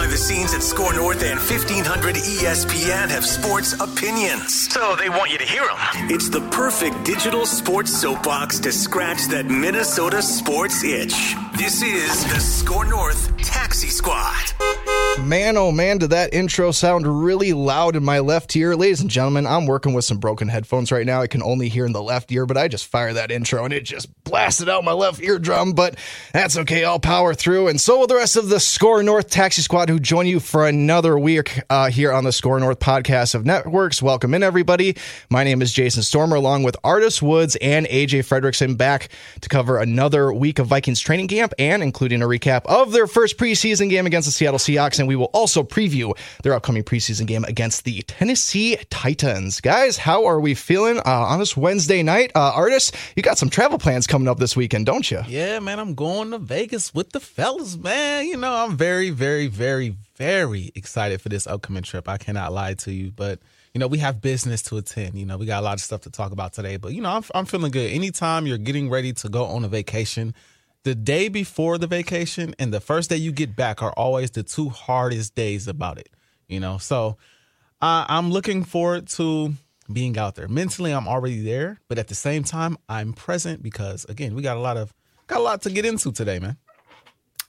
behind the scenes at SKOR North and 1500 ESPN have sports opinions. So they want you to hear them. It's the perfect digital sports soapbox to scratch that Minnesota sports itch. This is the SKOR North Taxi Squad. Man, oh man, did that intro sound really loud in my left ear. Ladies and gentlemen, I'm working with some broken headphones right now. I can only hear in the left ear, but I just fire that intro and it just blasted out my left eardrum. But that's okay. I'll power through. And so will the rest of the SKOR North Taxi Squad who join you for another week uh, here on the SKOR North podcast of networks. Welcome in, everybody. My name is Jason Stormer, along with Artis Woods and AJ Fredrickson, back to cover another week of Vikings training camp and including a recap of their first preseason game against the Seattle Seahawks. And we will also preview their upcoming preseason game against the Tennessee Titans. Guys, how are we feeling uh, on this Wednesday night? Uh, Artis, you got some travel plans coming up this weekend, don't you? Yeah, man, I'm going to Vegas with the fellas, man. You know, I'm very, very, very, very excited for this upcoming trip. I cannot lie to you, but you know, we have business to attend. You know, we got a lot of stuff to talk about today, but you know, I'm, I'm feeling good. Anytime you're getting ready to go on a vacation, the day before the vacation and the first day you get back are always the two hardest days about it. You know, so uh, I'm looking forward to being out there. Mentally, I'm already there, but at the same time, I'm present because again, we got a lot of got a lot to get into today, man.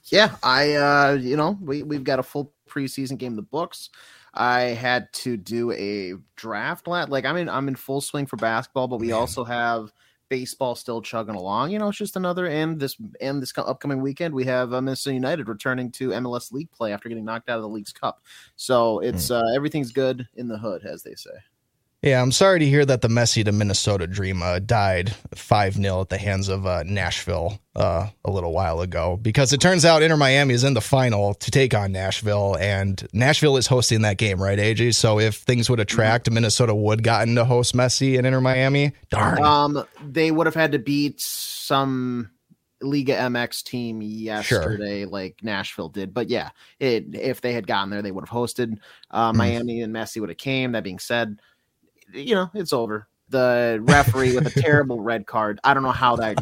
Yeah, I uh, you know, we we've got a full preseason game in the books. I had to do a draft like I'm in I'm in full swing for basketball, but we Man. also have baseball still chugging along. You know, it's just another and this and this upcoming weekend we have uh, Minnesota United returning to MLS League play after getting knocked out of the Leagues Cup. So it's mm. uh, everything's good in the hood, as they say. Yeah, I'm sorry to hear that the Messi to Minnesota dream uh, died 5 0 at the hands of uh, Nashville uh, a little while ago because it turns out Inter Miami is in the final to take on Nashville, and Nashville is hosting that game, right, AJ? So if things would have mm-hmm. tracked. Minnesota would gotten to host Messi and Inter Miami. Darn. Um, they would have had to beat some Liga MX team yesterday, sure. like Nashville did. But yeah, it, if they had gotten there, they would have hosted. Uh, mm. Miami and Messi would have came. That being said, you know, it's over. The referee with a terrible red card. I don't know how that.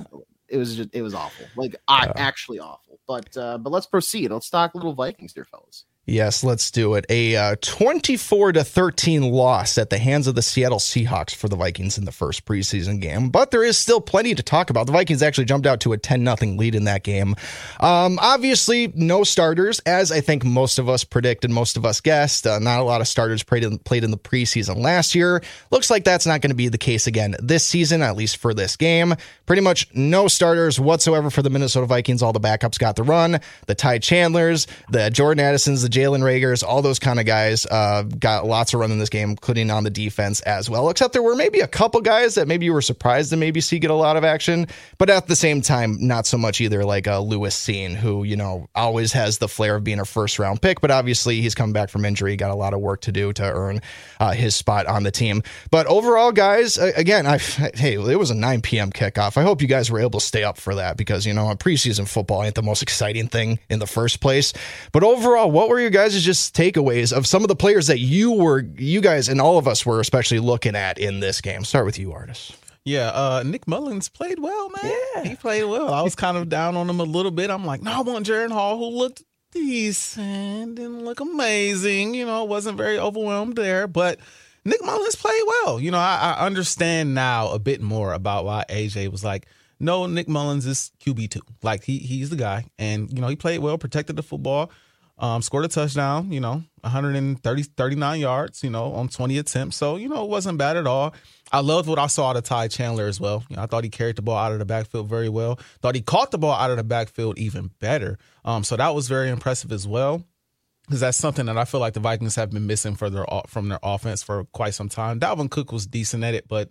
It was just. It was awful. Like I actually awful. But uh, but let's proceed. Let's talk little Vikings, dear fellas. Yes, let's do it. A uh, 24 to 13 loss at the hands of the Seattle Seahawks for the Vikings in the first preseason game, but there is still plenty to talk about. The Vikings actually jumped out to a 10 0 lead in that game. Um, obviously, no starters, as I think most of us predicted, most of us guessed. Uh, not a lot of starters played in, played in the preseason last year. Looks like that's not going to be the case again this season, at least for this game. Pretty much no starters whatsoever for the Minnesota Vikings. All the backups got the run. The Ty Chandlers, the Jordan Addisons, the Jalen Reagors, all those kind of guys uh, got lots of run in this game, including on the defense as well. Except there were maybe a couple guys that maybe you were surprised to maybe see get a lot of action, but at the same time, not so much either. Like uh, Lewis Cine, who you know always has the flair of being a first round pick, but obviously he's coming back from injury, got a lot of work to do to earn uh, his spot on the team. But overall, guys, again, I hey, it was a 9 p.m. kickoff. I hope you guys were able to stay up for that because you know preseason football ain't the most exciting thing in the first place. But overall, what were you guys' just takeaways of some of the players that you were, you guys, and all of us were especially looking at in this game? Start with you, Artis. Yeah, uh, Nick Mullins played well, man. Yeah. He played well. I was kind of down on him a little bit. I'm like, no, I want Jaren Hall, who looked decent, didn't look amazing. You know, wasn't very overwhelmed there, but Nick Mullins played well. You know, I, I understand now a bit more about why AJ was like, no, Nick Mullins is QB two. Like he he's the guy, and you know he played well, protected the football. Um, scored a touchdown, you know, 130, 39 yards, you know, on 20 attempts. So, you know, it wasn't bad at all. I loved what I saw out of Ty Chandler as well. You know, I thought he carried the ball out of the backfield very well. Thought he caught the ball out of the backfield even better. Um, so that was very impressive as well. Because that's something that I feel like the Vikings have been missing for their from their offense for quite some time. Dalvin Cook was decent at it, but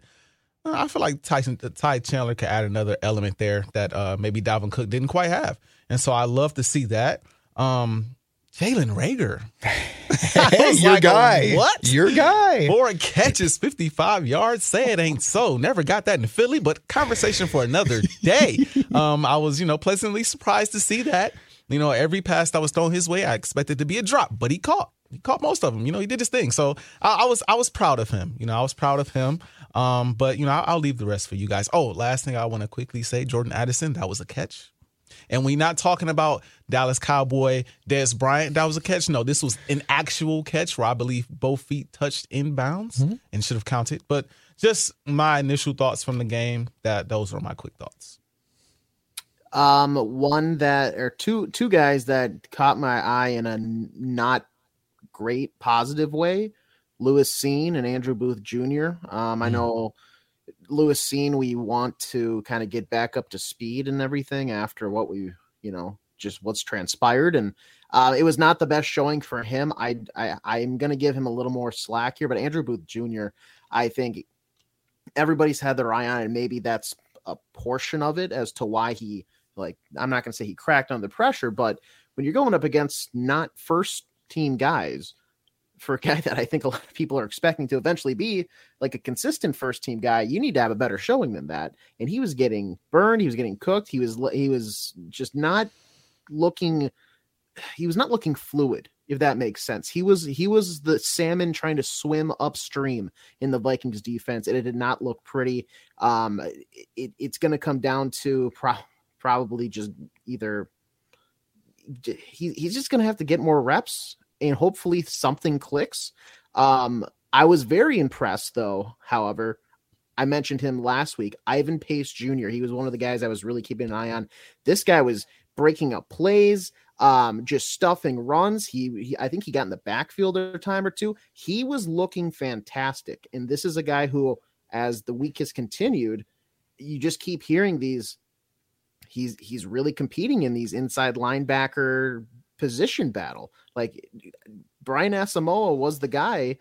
uh, I feel like Tyson Ty Chandler could add another element there that uh, maybe Dalvin Cook didn't quite have. And so I love to see that. Um, Jalen Reagor. Your like, guy. What? Your guy. Four catches, 55 yards. Say it ain't so. Never got that in Philly, but conversation for another day. um, I was, you know, pleasantly surprised to see that. You know, every pass that was thrown his way, I expected to be a drop, but he caught. He caught most of them. You know, he did his thing. So I, I was I was proud of him. You know, I was proud of him. Um, but you know, I'll, I'll leave the rest for you guys. Oh, last thing I want to quickly say, Jordan Addison, that was a catch. And we're not talking about Dallas Cowboy, Dez Bryant. That was a catch. No, this was an actual catch where I believe both feet touched inbounds mm-hmm. and should have counted. But just my initial thoughts from the game. That those are my quick thoughts. Um, one that or two two guys that caught my eye in a not great positive way. Lewis Cine and Andrew Booth Jr. Um, I mm-hmm. Lewis Cine we want to kind of get back up to speed and everything after what we, you know, just what's transpired. And uh, it was not the best showing for him. I, I I'm to give him a little more slack here, but Andrew Booth Jr. I think everybody's had their eye on, it, and maybe that's a portion of it as to why he like. I'm not to say he cracked under pressure, but when you're going up against not first team guys for a guy that I think a lot of people are expecting to eventually be like a consistent first team guy, you need to have a better showing than that. And he was getting burned, he was getting cooked, he was he was just not looking he was not looking fluid if that makes sense. He was he was the salmon trying to swim upstream in the Vikings defense and it did not look pretty. Um it, it's going to come down to pro- probably just either he, he's just going to have to get more reps and hopefully something clicks. Um, I was very impressed, though. However, I mentioned him last week. Ivan Pace Jr. He was one of the guys I was really keeping an eye on. This guy was breaking up plays, um, just stuffing runs. He, he, I think he got in the backfield a time or two. He was looking fantastic, and this is a guy who, as the week has continued, you just keep hearing these. He's he's really competing in these inside linebacker position battle. Like Brian Asamoah was the guy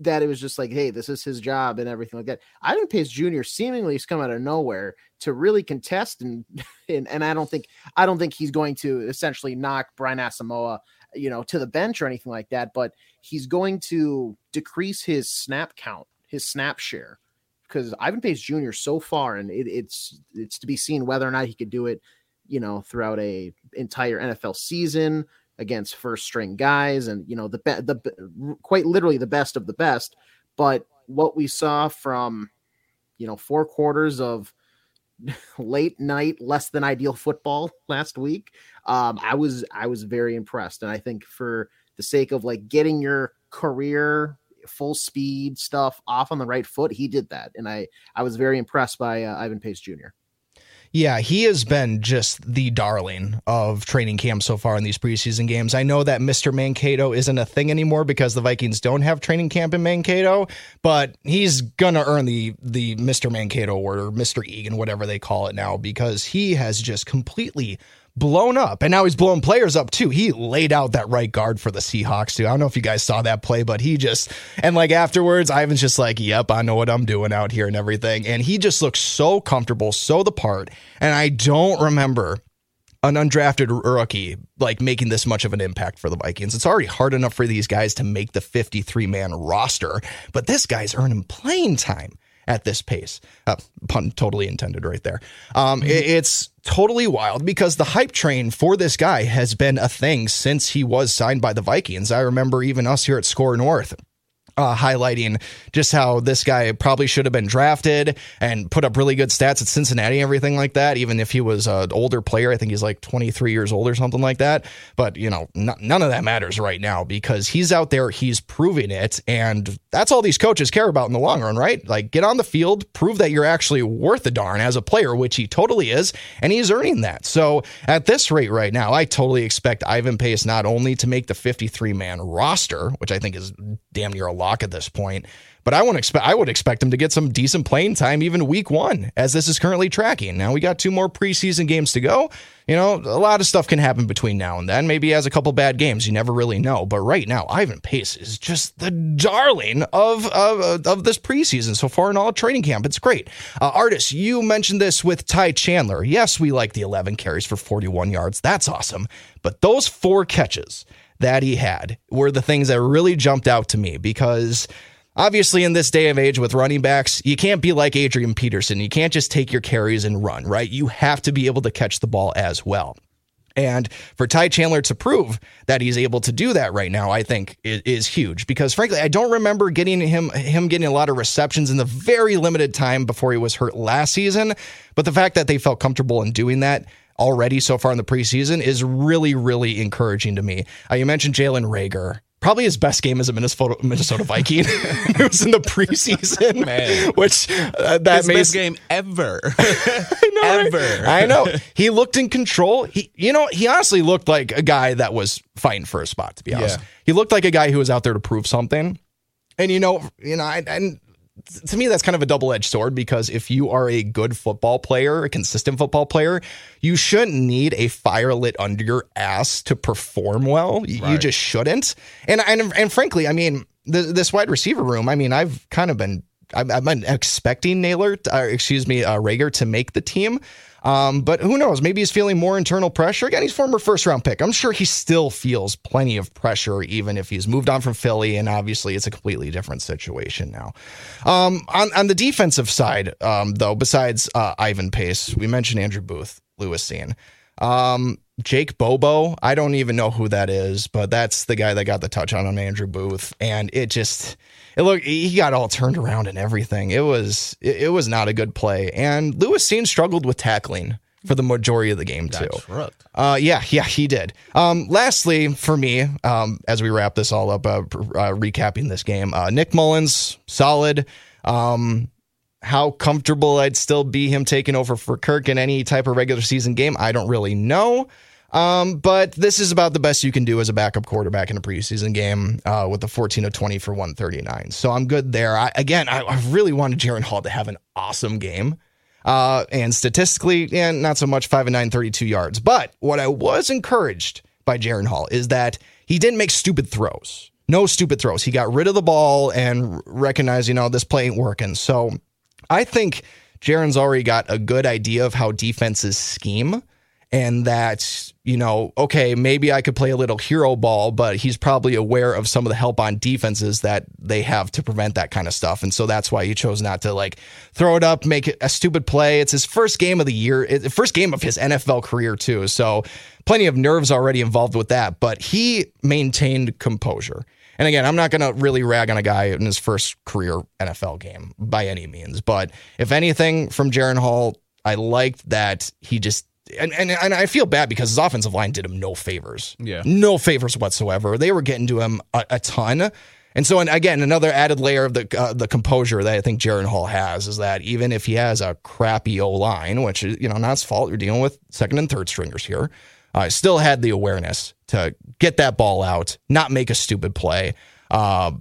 that it was just like, hey, this is his job and everything like that. Ivan Pace Jr. seemingly has come out of nowhere to really contest and and, and I don't think I don't think he's going to essentially knock Brian Asamoah, you know, to the bench or anything like that, but he's going to decrease his snap count, his snap share. Because Ivan Pace Jr. so far, and it, it's it's to be seen whether or not he could do it you know, throughout a entire NFL season against first string guys and you know the be- the quite literally the best of the best. But what we saw from you know four quarters of late night less than ideal football last week um i was i was very impressed. And i think for the sake of like getting your career full speed stuff off on the right foot he did that. And i i was very impressed by uh, ivan pace jr yeah, he has been just the darling of training camp so far in these preseason games. I know that Mr. Mankato isn't a thing anymore because the Vikings don't have training camp in Mankato, but he's gonna earn the the Mr. Mankato award or Mr. Egan, whatever they call it now, because he has just completely blown up. And now he's blowing players up too. He laid out that right guard for the Seahawks too. I don't know if you guys saw that play, but he just, and like afterwards, Ivan's just like, yep, I know what I'm doing out here and everything. And he just looks so comfortable, so the part. And I don't remember an undrafted rookie like making this much of an impact for the Vikings. It's already hard enough for these guys to make the 53 man roster, but this guy's earning playing time at this pace. Uh, pun totally intended right there. Um, it, it's totally wild because the hype train for this guy has been a thing since he was signed by the Vikings. I remember even us here at SKOR North uh, highlighting just how this guy probably should have been drafted and put up really good stats at Cincinnati and everything like that. Even if he was an older player, I think he's like 23 years old or something like that. But, you know, n- none of that matters right now because he's out there, he's proving it. And that's all these coaches care about in the long run, right? Like, get on the field, prove that you're actually worth a darn as a player, which he totally is. And he's earning that. So at this rate right now, I totally expect Ivan Pace not only to make the 53 man roster, which I think is damn near a at this point. But I would expect I would expect him to get some decent playing time even week one, as this is currently tracking. Now we got two more preseason games to go. You know, a lot of stuff can happen between now and then. Maybe he has a couple bad games. You never really know. But right now, Ivan Pace is just the darling of of, of this preseason so far in all training camp. It's great. Uh, Artis, you mentioned this with Ty Chandler. Yes, we like the 11 carries for 41 yards. That's awesome. But those four catches that he had were the things that really jumped out to me because obviously in this day of age with running backs, you can't be like Adrian Peterson. You can't just take your carries and run, right? You have to be able to catch the ball as well. And for Ty Chandler to prove that he's able to do that right now, I think is, is, huge because frankly, I don't remember getting him him getting a lot of receptions in the very limited time before he was hurt last season. But the fact that they felt comfortable in doing that already so far in the preseason is really, really encouraging to me. Uh, you mentioned Jalen Reagor probably his best game as a Minnesota Minnesota Viking. it was in the preseason, man. Which uh, that his best game ever, I know, ever. Right? I know. He looked in control. He, you know, he honestly looked like a guy that was fighting for a spot. To be honest, yeah. he looked like a guy who was out there to prove something. And you know, you know, I, and to me that's kind of a double-edged sword because if you are a good football player, a consistent football player, you shouldn't need a fire lit under your ass to perform well. Right. You just shouldn't. And and and frankly, I mean, the, this wide receiver room. I mean, I've kind of been I've, I've been expecting Naylor, uh, excuse me, uh, Reagor to make the team. Um, but who knows? Maybe he's feeling more internal pressure. Again, he's former first round pick. I'm sure he still feels plenty of pressure, even if he's moved on from Philly. And obviously, it's a completely different situation now. Um, on, on the defensive side, um, though, besides uh, Ivan Pace, we mentioned Andrew Booth, Lewis Cine. Um, Jake Bobo, I don't even know who that is, but that's the guy that got the touch on Andrew Booth. And it just it look he got all turned around and everything. It was it, it was not a good play. And Lewis Cine struggled with tackling for the majority of the game too. Uh, yeah, yeah, he did. Um, lastly, for me, um, as we wrap this all up, uh, uh, recapping this game, uh, Nick Mullins solid. Um, how comfortable I'd still be him taking over for Kirk in any type of regular season game, I don't really know. Um, but this is about the best you can do as a backup quarterback in a preseason game uh, with the 14 of 20 for 139. So I'm good there. I, again, I, I, really wanted Jaren Hall to have an awesome game. Uh, and statistically, and not so much 5 and 9, 32 yards. But what I was encouraged by Jaren Hall is that he didn't make stupid throws. No stupid throws. He got rid of the ball and recognized, you know, this play ain't working. So I think Jaren's already got a good idea of how defenses scheme and that you know okay maybe i could play a little hero ball but he's probably aware of some of the help on defenses that they have to prevent that kind of stuff. And so that's why he chose not to like throw it up make it a stupid play. It's his first game of the year first game of his nfl career too. So plenty of nerves already involved with that but he maintained composure and again, I'm not going to really rag on a guy in his first career NFL game by any means. But if anything from Jaren Hall, I liked that he just and, and and I feel bad because his offensive line did him no favors. Yeah. No favors whatsoever. They were getting to him a, a ton. And so, and again, another added layer of the uh, the composure that I think Jaren Hall has is that even if he has a crappy O line, which is you know not his fault, you're dealing with second and third stringers here, uh, still had the awareness to get that ball out, not make a stupid play, uh,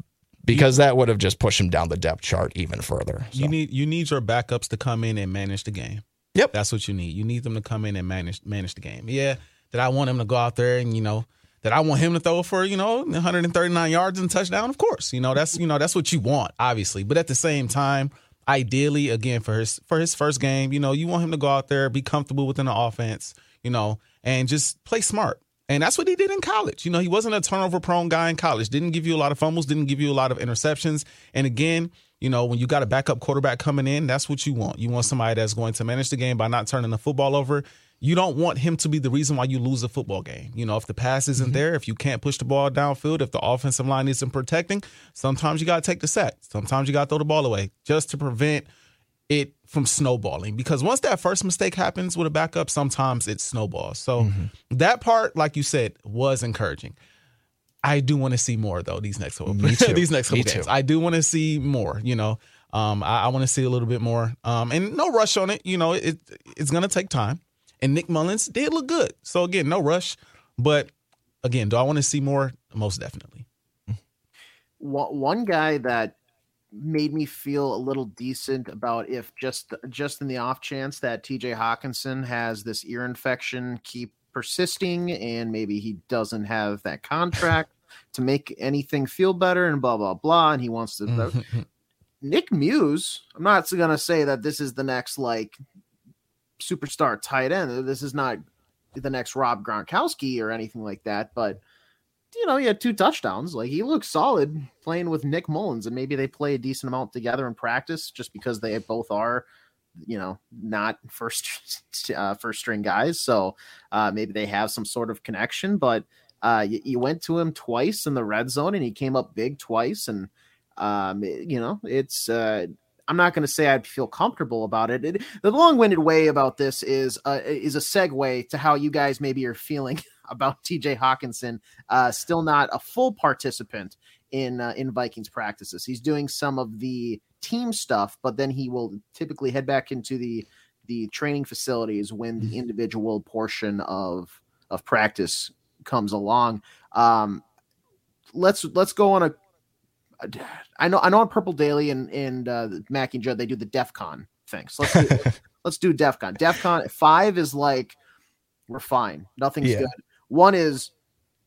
because that would have just pushed him down the depth chart even further. So. You need you need your backups to come in and manage the game. Yep. That's what you need. You need them to come in and manage manage the game. Yeah. That I want him to go out there and, you know, that I want him to throw for, you know, 139 yards and touchdown. Of course. You know, that's you know, that's what you want, obviously. But at the same time, ideally, again, for his for his first game, you know, you want him to go out there, be comfortable within the offense, you know, and just play smart. And that's what he did in college. You know, he wasn't a turnover prone guy in college. Didn't give you a lot of fumbles, didn't give you a lot of interceptions. And again, you know, when you got a backup quarterback coming in, that's what you want. You want somebody that's going to manage the game by not turning the football over. You don't want him to be the reason why you lose a football game. You know, if the pass isn't mm-hmm. there, if you can't push the ball downfield, if the offensive line isn't protecting, sometimes you got to take the sack. Sometimes you got to throw the ball away just to prevent it from snowballing. Because once that first mistake happens with a backup, sometimes it snowballs. So mm-hmm. that part, like you said, was encouraging. I do want to see more though. These next couple, these next couple games, I do want to see more. You know, um, I, I want to see a little bit more. Um, and no rush on it. You know, it it's gonna take time. And Nick Mullins did look good. So again, no rush. But again, do I want to see more? Most definitely. One guy that made me feel a little decent about if just just in the off chance that TJ Hockenson has this ear infection keep persisting and maybe he doesn't have that contract to make anything feel better and blah blah blah and he wants to Nick Muse I'm not going to say that this is the next like superstar tight end. This is not the next Rob Gronkowski or anything like that but you know, he had two touchdowns. Like he looks solid playing with Nick Mullins, and maybe they play a decent amount together in practice just because they both are you know not first uh, first string guys so uh, maybe they have some sort of connection but uh, you, you, went to him twice in the red zone and he came up big twice and um, you know it's uh, I'm not going to say I'd feel comfortable about it. it the long-winded way about this is uh, is a segue to how you guys maybe are feeling about TJ Hockenson, uh, still not a full participant in uh, in Vikings practices. He's doing some of the team stuff, but then he will typically head back into the the training facilities when the mm-hmm. individual portion of of practice comes along. Um, let's let's go on a. I know I know on Purple Daily and and uh, Mackey and Judd they do the DEF CON things. let's do, let's do DEF CON. DEF CON five is like we're fine, nothing's yeah. good. One is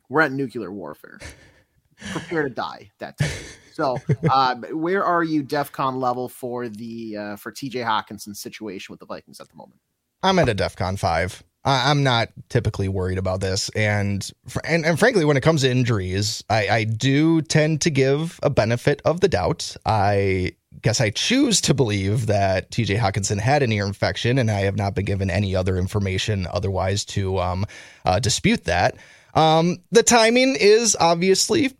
we're at nuclear warfare. Prepare to die. That day. So, um, where are you DefCon level for the uh, for TJ Hockenson's situation with the Vikings at the moment? I'm at a DefCon five. I'm not typically worried about this, and and, and frankly, when it comes to injuries, I, I do tend to give a benefit of the doubt. I guess I choose to believe that TJ Hockenson had an ear infection, and I have not been given any other information otherwise to um, uh, dispute that. Um, the timing is obviously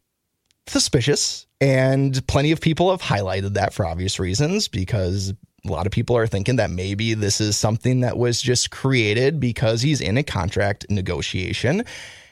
suspicious, and plenty of people have highlighted that for obvious reasons because a lot of people are thinking that maybe this is something that was just created because he's in a contract negotiation.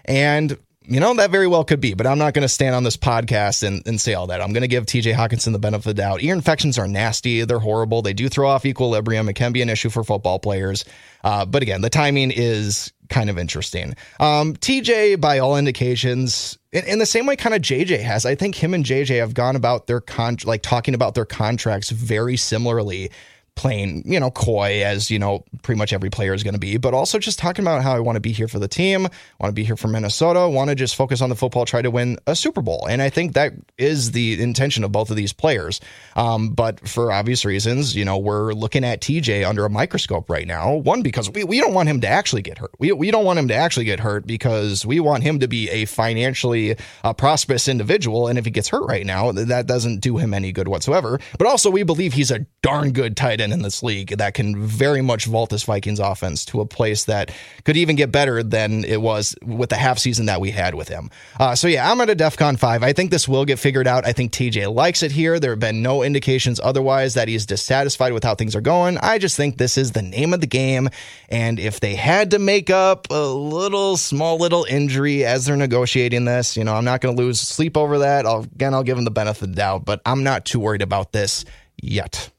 And you know, that very well could be, but I'm not going to stand on this podcast and, and say all that. I'm going to give TJ Hockenson the benefit of the doubt. Ear infections are nasty. They're horrible. They do throw off equilibrium. It can be an issue for football players. Uh, but again, the timing is kind of interesting. Um, TJ, by all indications, in, in, the same way kind of JJ has, I think him and JJ have gone about their con like talking about their contracts very similarly playing, you know, coy as, you know, pretty much every player is going to be, but also just talking about how I want to be here for the team, want to be here for Minnesota, want to just focus on the football, try to win a Super Bowl. And I think that is the intention of both of these players. Um, but for obvious reasons, you know, we're looking at TJ under a microscope right now. One, because we, we don't want him to actually get hurt. We, we don't want him to actually get hurt because we want him to be a financially uh, prosperous individual. And if he gets hurt right now, that doesn't do him any good whatsoever. But also, we believe he's a darn good tight end in this league that can very much vault this Vikings offense to a place that could even get better than it was with the half season that we had with him. Uh, so yeah, I'm at a DEFCON 5. I think this will get figured out. I think TJ likes it here. There have been no indications otherwise that he's dissatisfied with how things are going. I just think this is the name of the game. And if they had to make up a little small little injury as they're negotiating this, you know, I'm not going to lose sleep over that. I'll, again, I'll give them the benefit of the doubt, but I'm not too worried about this yet.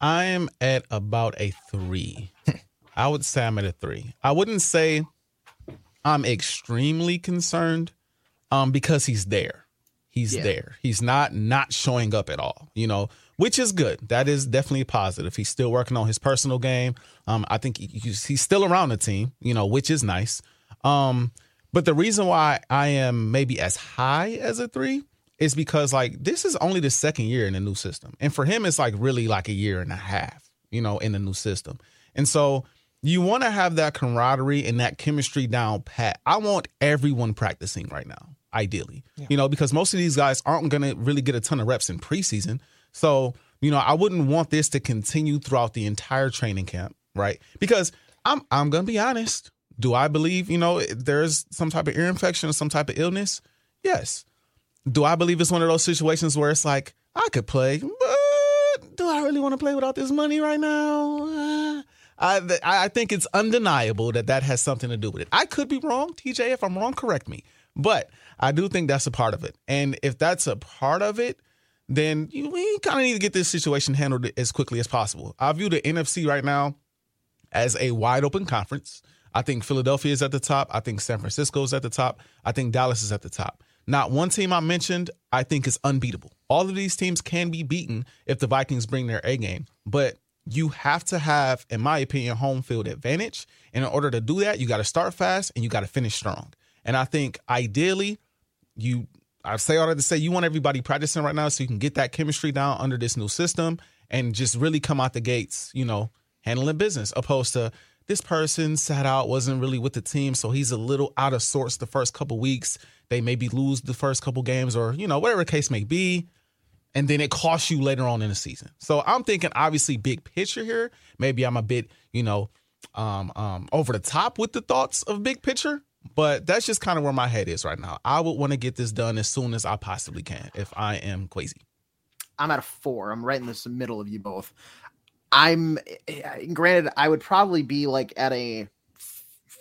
I am at about a three. I would say I'm at a three. I wouldn't say I'm extremely concerned um, because he's there. He's yeah. there. He's not not showing up at all, you know, which is good. That is definitely positive. He's still working on his personal game. Um, I think he's, he's still around the team, you know, which is nice. Um, but the reason why I am maybe as high as a three is because like this is only the second year in the new system. And for him, it's like really like a year and a half, you know, in the new system. And so you want to have that camaraderie and that chemistry down pat. I want everyone practicing right now, ideally, yeah. you know, because most of these guys aren't going to really get a ton of reps in preseason. So, you know, I wouldn't want this to continue throughout the entire training camp, right? Because I'm I'm going to be honest. Do I believe, you know, there's some type of ear infection or some type of illness? Yes do I believe it's one of those situations where it's like I could play, but do I really want to play without this money right now? Uh, I I think it's undeniable that that has something to do with it. I could be wrong, TJ. If I'm wrong, correct me. But I do think that's a part of it. And if that's a part of it, then we kind of need to get this situation handled as quickly as possible. I view the NFC right now as a wide open conference. I think Philadelphia is at the top. I think San Francisco is at the top. I think Dallas is at the top. Not one team I mentioned I think is unbeatable. All of these teams can be beaten if the Vikings bring their A game, but you have to have, in my opinion, home field advantage. And in order to do that, you got to start fast and you got to finish strong. And I think ideally, you I say all that to say you want everybody practicing right now so you can get that chemistry down under this new system and just really come out the gates, you know, handling business, opposed to this person sat out, wasn't really with the team, so he's a little out of sorts the first couple weeks. They maybe lose the first couple games or, you know, whatever the case may be. And then it costs you later on in the season. So I'm thinking obviously big picture here. Maybe I'm a bit, you know, um, um, over the top with the thoughts of big picture, but that's just kind of where my head is right now. I would want to get this done as soon as I possibly can if I am crazy. I'm at a four. I'm right in the middle of you both. I'm eh, granted, I would probably be like at a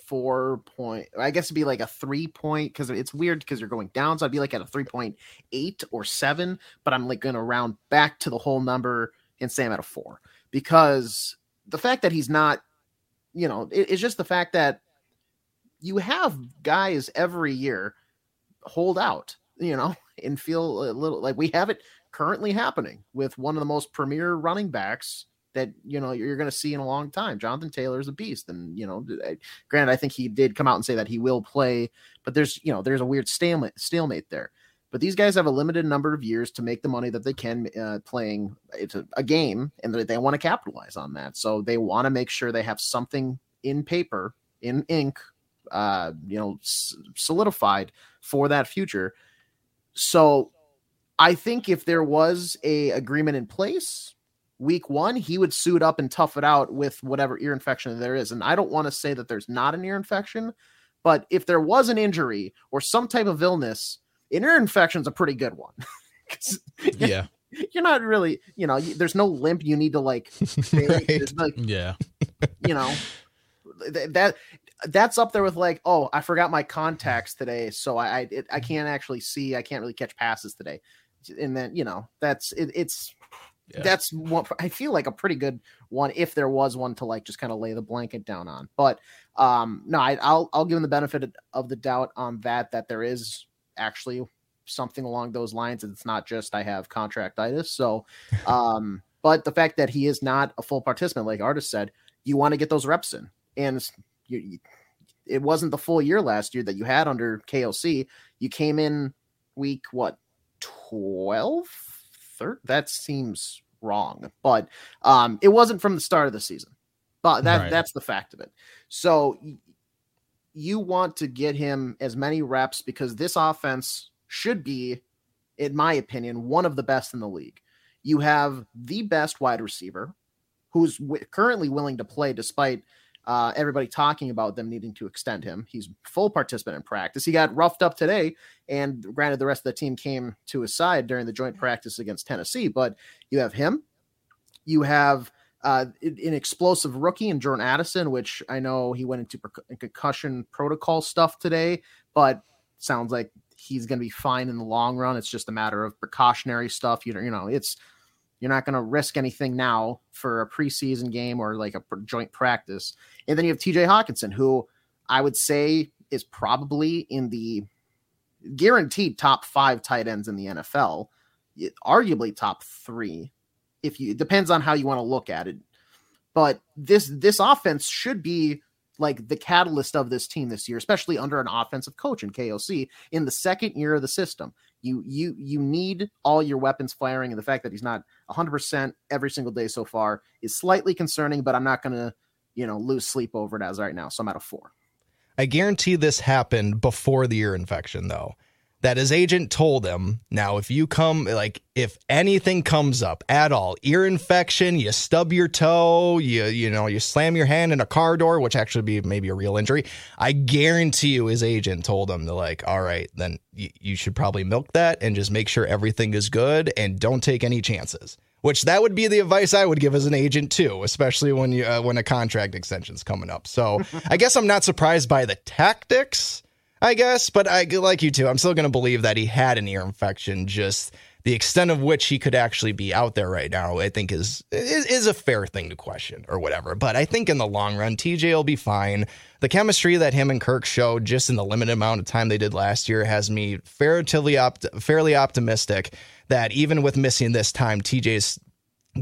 four point. I guess it'd be like a three point because it's weird because you're going down. So I'd be like at a three point eight or seven, but I'm like going to round back to the whole number and say I'm at a four because the fact that he's not, you know, it, it's just the fact that you have guys every year hold out, you know, and feel a little like we have it currently happening with one of the most premier running backs that you know you're going to see in a long time. Jonathan Taylor is a beast, and you know, granted, I think he did come out and say that he will play, but there's you know there's a weird stalemate stalemate there. But these guys have a limited number of years to make the money that they can uh, playing it's a, a game, and they, they want to capitalize on that. So they want to make sure they have something in paper, in ink, uh, you know, s- solidified for that future. So I think if there was a agreement in place, week one, he would suit up and tough it out with whatever ear infection there is. And I don't want to say that there's not an ear infection, but if there was an injury or some type of illness, an ear infection is a pretty good one. yeah. You're not really, you know, there's no limp you need to like, right. like yeah, you know, that that's up there with like, oh, I forgot my contacts today, so I I, it, I can't actually see, I can't really catch passes today, and then you know that's it, it's yeah. that's what I feel like a pretty good one if there was one to like just kind of lay the blanket down on. But um no, I, will I'll give him the benefit of the doubt on that that there is actually something along those lines. and It's not just I have contractitis. So, um, but the fact that he is not a full participant, like Artis said, you want to get those reps in, and you, you, it wasn't the full year last year that you had under KOC. You came in week what twelve third. That seems wrong, but um, it wasn't from the start of the season. But that right. that's the fact of it. So you want to get him as many reps because this offense should be, in my opinion, one of the best in the league. You have the best wide receiver who's w- currently willing to play despite uh, everybody talking about them needing to extend him. He's full participant in practice. He got roughed up today, and granted, the rest of the team came to his side during the joint practice against Tennessee. But you have him. You have uh, an explosive rookie in Jordan Addison, which I know he went into concussion protocol stuff today, but sounds like he's going to be fine in the long run. It's just a matter of precautionary stuff. You know, you know, it's you're not going to risk anything now for a preseason game or like a joint practice. And then you have TJ Hockenson, who I would say is probably in the guaranteed top five tight ends in the NFL, arguably top three. If you depends on how you want to look at it, but this this offense should be like the catalyst of this team this year, especially under an offensive coach in KOC in the second year of the system. You you you need all your weapons firing, and the fact that he's not 100% every single day so far is slightly concerning. But I'm not going to you know lose sleep over it as right now. So I'm at a four. I guarantee this happened before the ear infection, though that his agent told him now if you come like if anything comes up at all ear infection you stub your toe you you know you slam your hand in a car door which actually be maybe a real injury i guarantee you his agent told him to like all right then y- you should probably milk that and just make sure everything is good and don't take any chances which that would be the advice I would give as an agent too, especially when you uh, when a contract extension's coming up. So I guess I'm not surprised by the tactics I guess, but I like you too. I'm still going to believe that he had an ear infection. Just the extent of which he could actually be out there right now, I think is, is is a fair thing to question or whatever. But I think in the long run, TJ will be fine. The chemistry that him and Kirk showed just in the limited amount of time they did last year has me fairly opt- fairly optimistic that even with missing this time, TJ's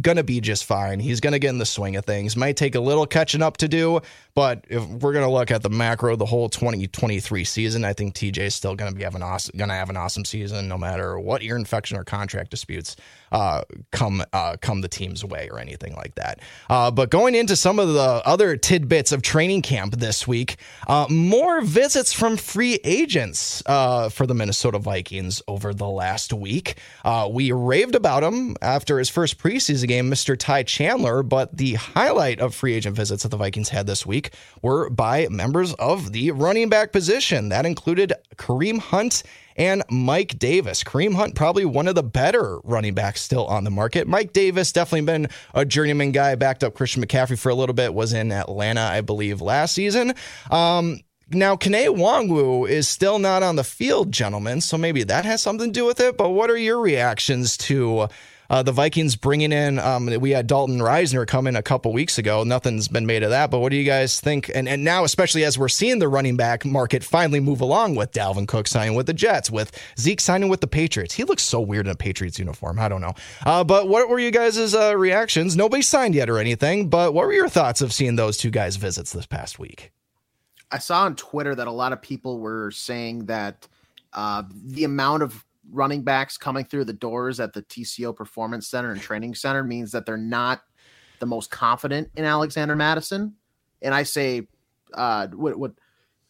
gonna be just fine. He's gonna get in the swing of things. Might take a little catching up to do, but if we're gonna look at the macro, the whole 2023 season, I think TJ is still gonna be having awesome, gonna have an awesome season, no matter what ear infection or contract disputes uh, come uh, come the team's way or anything like that. Uh, but going into some of the other tidbits of training camp this week, uh, more visits from free agents uh, for the Minnesota Vikings over the last week. Uh, we raved about him after his first preseason game, Mr. Ty Chandler. But the highlight of free agent visits that the Vikings had this week were by members of the running back position. That included Kareem Hunt and Mike Davis. Kareem Hunt, probably one of the better running backs still on the market. Mike Davis, definitely been a journeyman guy, backed up Christian McCaffrey for a little bit, was in Atlanta, I believe, last season. Um, now, Kene Nwangwu is still not on the field, gentlemen, so maybe that has something to do with it. But what are your reactions to uh, the Vikings bringing in, um, we had Dalton Risner come in a couple weeks ago. Nothing's been made of that. But what do you guys think? And, and now, especially as we're seeing the running back market finally move along with Dalvin Cook signing with the Jets, with Zeke signing with the Patriots. He looks so weird in a Patriots uniform. I don't know. Uh, but what were you guys' uh, reactions? Nobody signed yet or anything. But what were your thoughts of seeing those two guys' visits this past week? I saw on Twitter that a lot of people were saying that uh, the amount of running backs coming through the doors at the TCO Performance Center and Training Center means that they're not the most confident in Alexander Mattison. And I say, uh, what, what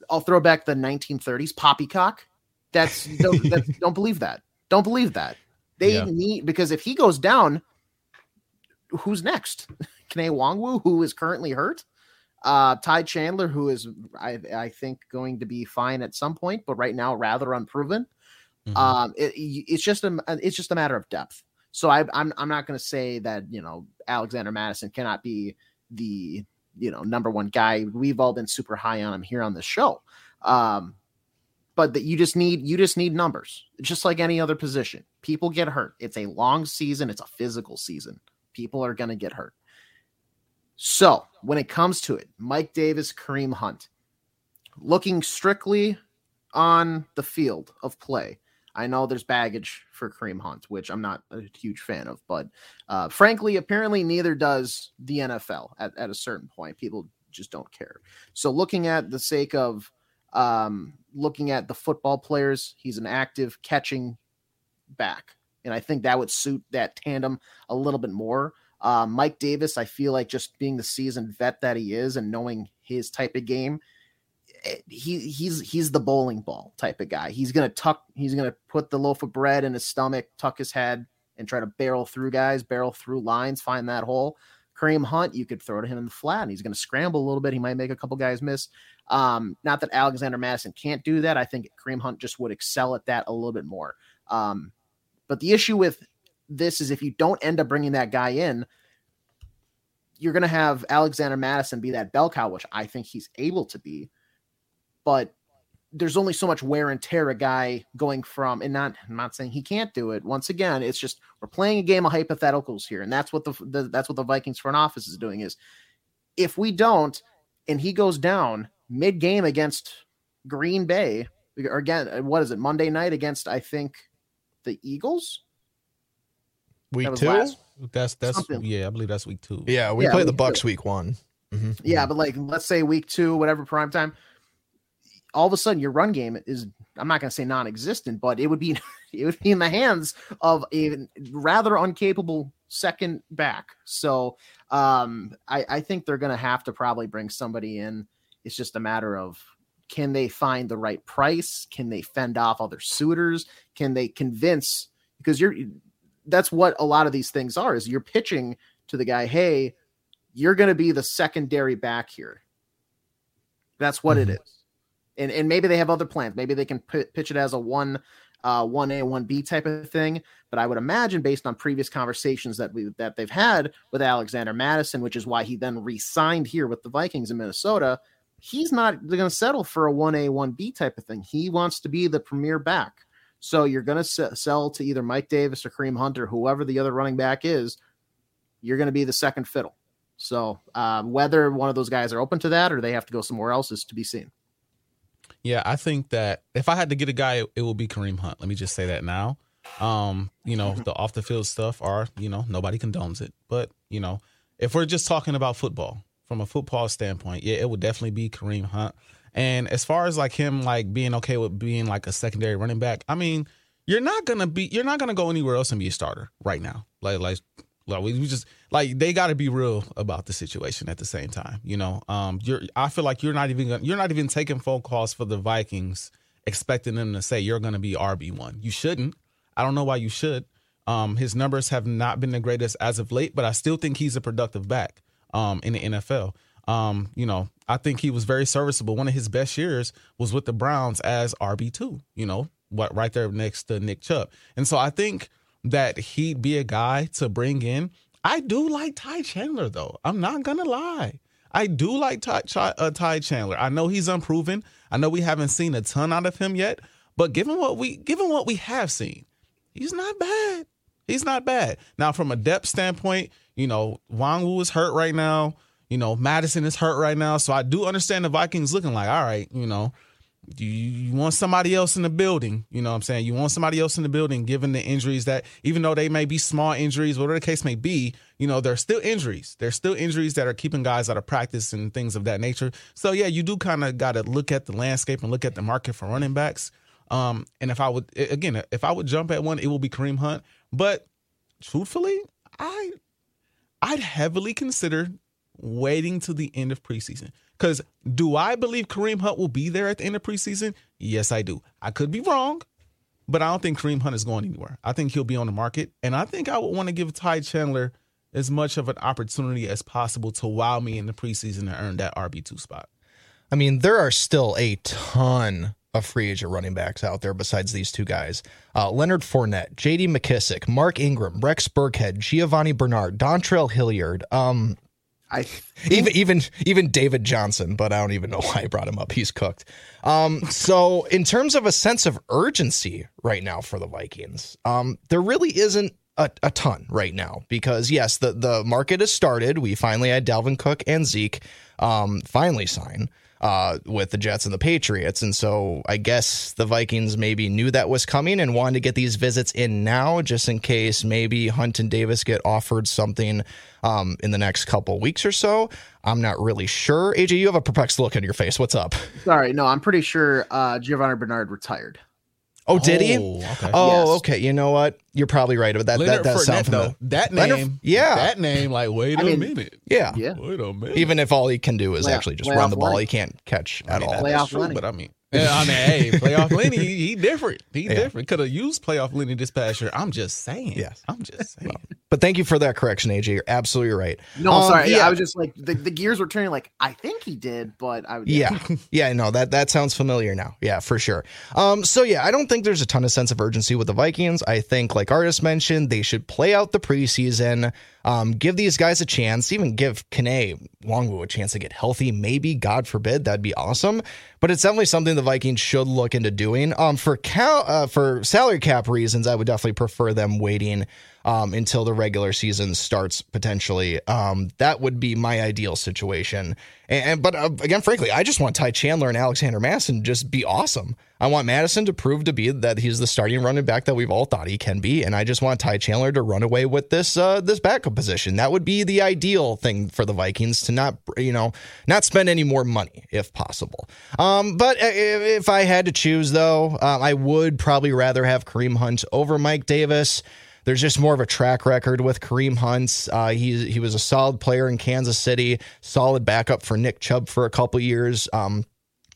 I'll throw back the 1930s poppycock. That's don't, that's, don't believe that. Don't believe that. They yeah. need because if he goes down, who's next? Kene Nwangwu, who is currently hurt. Uh, Ty Chandler, who is I, I think going to be fine at some point, but right now rather unproven. Mm-hmm. Um, it, it's just a it's just a matter of depth. So I, I'm I'm not going to say that you know Alexander Mattison cannot be the you know number one guy. We've all been super high on him here on this show. Um, but that you just need you just need numbers, just like any other position. People get hurt. It's a long season. It's a physical season. People are going to get hurt. So when it comes to it, Mike Davis, Kareem Hunt, looking strictly on the field of play, I know there's baggage for Kareem Hunt, which I'm not a huge fan of, but uh, frankly, apparently neither does the NFL at, at a certain point. People just don't care. So, looking at the sake of um, looking at the football players, he's an active catching back. And I think that would suit that tandem a little bit more. Uh, Mike Davis, I feel like just being the seasoned vet that he is and knowing his type of game, he he's he's the bowling ball type of guy. He's gonna tuck. He's gonna put the loaf of bread in his stomach, tuck his head, and try to barrel through guys, barrel through lines, find that hole. Kareem Hunt, you could throw to him in the flat, and he's going to scramble a little bit. He might make a couple guys miss. Um, not that Alexander Mattison can't do that. I think Kareem Hunt just would excel at that a little bit more. Um, but the issue with this is if you don't end up bringing that guy in, you're going to have Alexander Mattison be that bell cow, which I think he's able to be but there's only so much wear and tear a guy going from and not I'm not saying he can't do it. Once again, it's just we're playing a game of hypotheticals here, and that's what the, the that's what the Vikings front office is doing. Is if we don't, and he goes down mid game against Green Bay, or again, what is it Monday night against I think the Eagles. Week that two. Last, that's that's something. yeah, I believe that's week two. Yeah, we yeah, play the Bucks two. week one. Mm-hmm. Yeah, but like let's say week two, whatever prime time all of a sudden your run game is I'm not going to say non-existent, but it would be it would be in the hands of a rather uncapable second back. So um, I, I think they're going to have to probably bring somebody in. It's just a matter of can they find the right price? Can they fend off other suitors? Can they convince? Because you're that's what a lot of these things are. Is you're pitching to the guy, hey, you're going to be the secondary back here. That's what mm-hmm. it is and and maybe they have other plans. Maybe they can p- pitch it as a one uh, one A one B type of thing. But I would imagine, based on previous conversations that we that they've had with Alexander Mattison, which is why he then re-signed here with the Vikings in Minnesota, he's not going to settle for a one A one B type of thing. He wants to be the premier back. So you're going to s- sell to either Mike Davis or Kareem Hunter, whoever the other running back is. You're going to be the second fiddle. So um, whether one of those guys are open to that or they have to go somewhere else is to be seen. Yeah, I think that if I had to get a guy, it would be Kareem Hunt. Let me just say that now. Um, you know, the off the field stuff are, you know, nobody condones it. But, you know, if we're just talking about football, from a football standpoint, yeah, it would definitely be Kareem Hunt. And as far as like him like being okay with being like a secondary running back, I mean, you're not gonna be you're not gonna go anywhere else and be a starter right now. Like like like we just like they got to be real about the situation at the same time. You know, um, you're I feel like you're not even gonna, you're not even taking phone calls for the Vikings expecting them to say you're going to be RB one. You shouldn't. I don't know why you should. Um, his numbers have not been the greatest as of late, but I still think he's a productive back um, in the NFL. Um, you know, I think he was very serviceable. One of his best years was with the Browns as RB two. You know, what right there next to Nick Chubb, and so I think that he'd be a guy to bring in. I do like Ty Chandler though. I'm not gonna lie. I do like Ty, uh, Ty Chandler. I know he's unproven. I know we haven't seen a ton out of him yet, but given what we given what we have seen, he's not bad. He's not bad. Now, from a depth standpoint, you know, Nwangwu is hurt right now. You know, Mattison is hurt right now. So I do understand the Vikings looking like, all right, you know, you, you want somebody else in the building. You know what I'm saying? You want somebody else in the building, given the injuries that, even though they may be small injuries, whatever the case may be, you know, there's still injuries. There's still injuries that are keeping guys out of practice and things of that nature. So, yeah, you do kind of got to look at the landscape and look at the market for running backs. Um, and if I would, again, if I would jump at one, it will be Kareem Hunt. But truthfully, I I'd heavily consider waiting to the end of preseason. Because do I believe Kareem Hunt will be there at the end of preseason? Yes, I do. I could be wrong, but I don't think Kareem Hunt is going anywhere. I think he'll be on the market. And I think I would want to give Ty Chandler as much of an opportunity as possible to wow me in the preseason and earn that RB2 spot. I mean, there are still a ton of free agent running backs out there besides these two guys. Uh, Leonard Fournette, J.D. McKissic, Mark Ingram, Rex Burkhead, Giovani Bernard, Dontrell Hilliard. Um, I even even even David Johnson, but I don't even know why I brought him up. He's cooked. Um, so in terms of a sense of urgency right now for the Vikings, um, there really isn't a, a ton right now because yes, the the market has started. We finally had Dalvin Cook and Zeke um, finally sign uh, with the Jets and the Patriots. And so I guess the Vikings maybe knew that was coming and wanted to get these visits in now, just in case maybe Hunt and Davis get offered something um, in the next couple weeks or so. I'm not really sure. AJ, you have a perplexed look on your face. What's up? Sorry, no, I'm pretty sure uh, Giovani Bernard retired. Oh, did he? Oh, okay. Oh, yes. okay. You know what? You're probably right. about that Leonard that, that sound though, that name, Leonard, yeah, that name. Like, wait I a mean, minute. Yeah, yeah. Wait a minute. Even if all he can do is actually just run the ball, he can't catch I mean, at all. Playoff true, but I mean, yeah, I mean, hey, playoff Lenny, he, he different. He yeah. different. Could have used playoff Lenny this past year. I'm just saying. Yes, I'm just saying. but thank you for that correction, AJ. You're absolutely right. No, um, sorry. Yeah, I was just like the, the gears were turning. Like I think he did, but I yeah, yeah, yeah. No, that that sounds familiar now. Yeah, for sure. Um, so yeah, I don't think there's a ton of sense of urgency with the Vikings. I think, like Artis mentioned, they should play out the preseason. Um, give these guys a chance, even give Kene Nwangwu a chance to get healthy. Maybe, God forbid, that'd be awesome. But it's definitely something the Vikings should look into doing. Um, for cal- uh, for salary cap reasons, I would definitely prefer them waiting um, until the regular season starts potentially. Um, that would be my ideal situation. And, and but uh, again, frankly, I just want Ty Chandler and Alexander Mattison just be awesome. I want Mattison to prove to be that he's the starting running back that we've all thought he can be, and I just want Ty Chandler to run away with this uh, this backup position. That would be the ideal thing for the Vikings to not you know not spend any more money if possible. Um, but if I had to choose, though, um, I would probably rather have Kareem Hunt over Mike Davis. There's just more of a track record with Kareem Hunt. Uh, he he was a solid player in Kansas City, solid backup for Nick Chubb for a couple years. Um,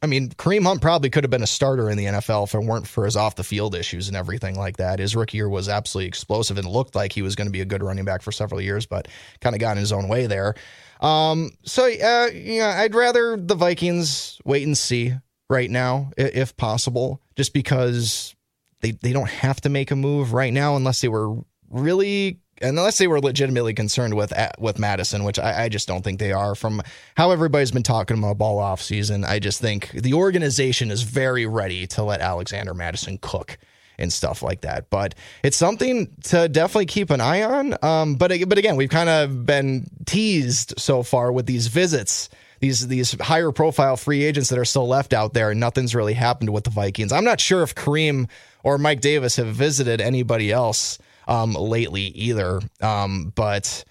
I mean, Kareem Hunt probably could have been a starter in the NFL if it weren't for his off the field issues and everything like that. His rookie year was absolutely explosive and looked like he was going to be a good running back for several years, but kind of got in his own way there. Um, so, uh, yeah, I'd rather the Vikings wait and see right now, if possible, just because they, they don't have to make a move right now unless they were really unless they were legitimately concerned with with Mattison, which I, I, just don't think they are. From how everybody's been talking about ball off season, I just think the organization is very ready to let Alexander Mattison cook and stuff like that. But it's something to definitely keep an eye on. Um, but but again, we've kind of been teased so far with these visits. These these higher profile free agents that are still left out there, and nothing's really happened with the Vikings. I'm not sure if Kareem or Mike Davis have visited anybody else um, lately either. Um, but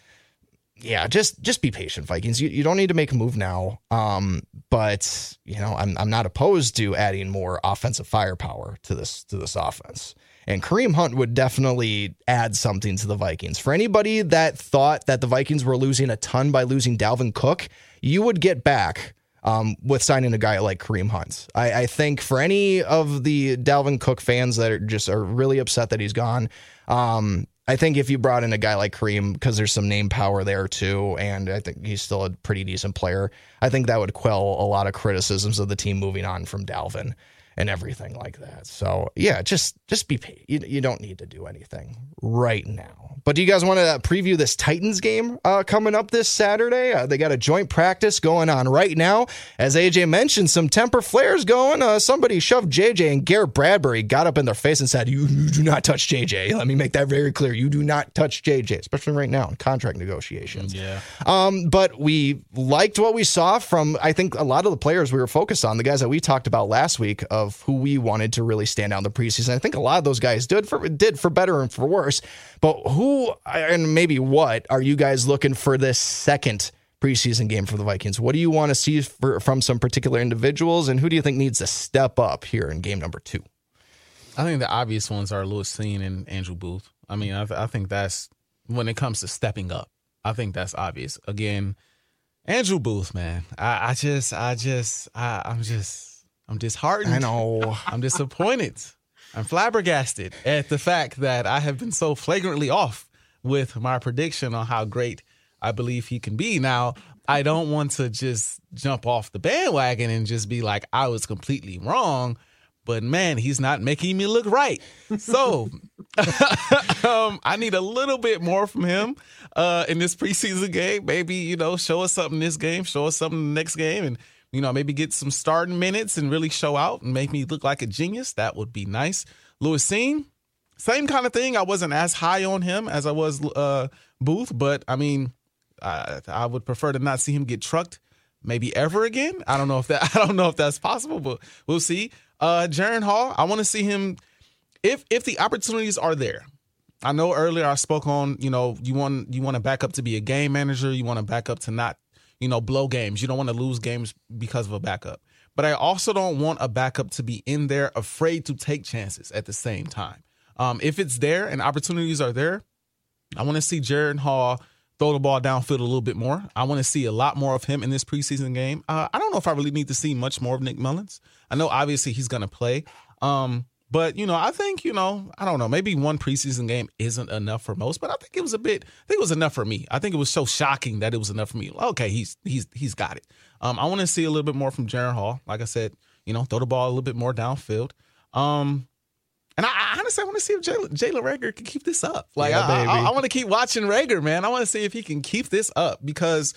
yeah, just just be patient, Vikings. You, you don't need to make a move now. Um, but you know, I'm I'm not opposed to adding more offensive firepower to this to this offense. And Kareem Hunt would definitely add something to the Vikings. For anybody that thought that the Vikings were losing a ton by losing Dalvin Cook, you would get back um, with signing a guy like Kareem Hunt. I, I, think for any of the Dalvin Cook fans that are just are really upset that he's gone, um, I think if you brought in a guy like Kareem, because there's some name power there too, and I think he's still a pretty decent player, I think that would quell a lot of criticisms of the team moving on from Dalvin and everything like that. So yeah, just just be You, you don't need to do anything right now. But do you guys want to preview this Titans game uh, coming up this Saturday? Uh, they got a joint practice going on right now. As AJ mentioned, some temper flares going. Uh, somebody shoved JJ and Garrett Bradbury got up in their face and said, you, you do not touch JJ. Let me make that very clear. You do not touch JJ, especially right now in contract negotiations. Yeah. Um, but we liked what we saw from, I think, a lot of the players we were focused on, the guys that we talked about last week of who we wanted to really stand out in the preseason. I think a lot of those guys did for, did for better and for worse. But who and maybe what are you guys looking for this second preseason game for the Vikings? What do you want to see for, from some particular individuals, and who do you think needs to step up here in game number two? I think the obvious ones are Lewis Cine and Andrew Booth. I mean, I, I think that's when it comes to stepping up. I think that's obvious. Again, Andrew Booth, man. I, I just, I just, I, I'm just, I'm disheartened. I know. I'm disappointed. I'm flabbergasted at the fact that I have been so flagrantly off with my prediction on how great I believe he can be. Now, I don't want to just jump off the bandwagon and just be like, I was completely wrong. But man, he's not making me look right. So um, I need a little bit more from him uh, in this preseason game. Maybe, you know, show us something this game, show us something the next game, and you know, maybe get some starting minutes and really show out and make me look like a genius. That would be nice. Lewis Cine, same kind of thing. I wasn't as high on him as I was uh, Booth, but I mean, I, I would prefer to not see him get trucked maybe ever again. I don't know if that I don't know if that's possible, but we'll see. Uh Jaren Hall, I want to see him if if the opportunities are there. I know earlier I spoke on, you know, you want you want to back up to be a game manager, you want to back up to not you know, blow games. You don't want to lose games because of a backup. But I also don't want a backup to be in there afraid to take chances at the same time. Um, if it's there and opportunities are there, I want to see Jaren Hall throw the ball downfield a little bit more. I want to see a lot more of him in this preseason game. Uh, I don't know if I really need to see much more of Nick Mullens. I know obviously he's going to play. Um, but you know, I think you know, I don't know, maybe one preseason game isn't enough for most, but I think it was a bit. I think it was enough for me. I think it was so shocking that it was enough for me. Okay, he's he's he's got it. Um, I want to see a little bit more from Jaren Hall. Like I said, you know, throw the ball a little bit more downfield. Um, and I, I honestly I want to see if Jalen, Reagor can keep this up. Like yeah, I, I, I want to keep watching Reagor, man. I want to see if he can keep this up because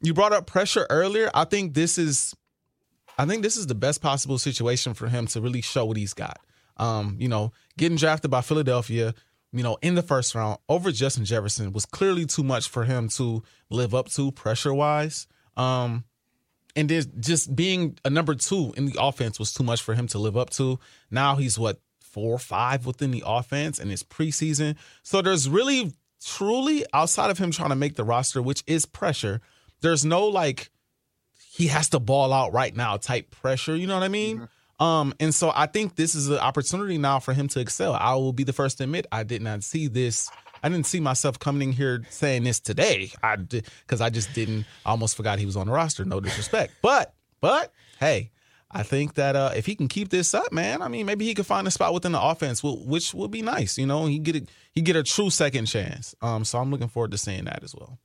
you brought up pressure earlier. I think this is, I think this is the best possible situation for him to really show what he's got. Um, you know, getting drafted by Philadelphia, you know, in the first round over Justin Jefferson was clearly too much for him to live up to pressure wise. Um, and there's just being a number two in the offense was too much for him to live up to. Now he's what four or five within the offense and it's preseason. So there's really truly outside of him trying to make the roster, which is pressure, there's no like he has to ball out right now type pressure. You know what I mean? Mm-hmm. Um, and so I think this is an opportunity now for him to excel. I will be the first to admit I did not see this. I didn't see myself coming in here saying this today. I because I just didn't. I almost forgot he was on the roster. No disrespect, but but hey, I think that uh, if he can keep this up, man, I mean, maybe he could find a spot within the offense, which would be nice. You know, he get a, he get a true second chance. Um, so I'm looking forward to seeing that as well.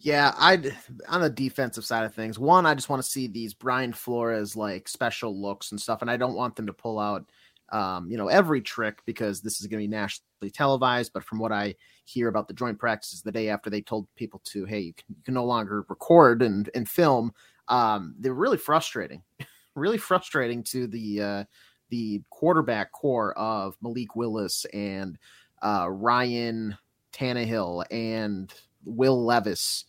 Yeah, I on the defensive side of things. One, I just want to see these Brian Flores like special looks and stuff, and I don't want them to pull out, um, you know, every trick because this is going to be nationally televised. But from what I hear about the joint practices the day after they told people to, hey, you can, you can no longer record and and film, um, they're really frustrating, really frustrating to the uh, the quarterback corps of Malik Willis and uh, Ryan Tannehill and Will Levis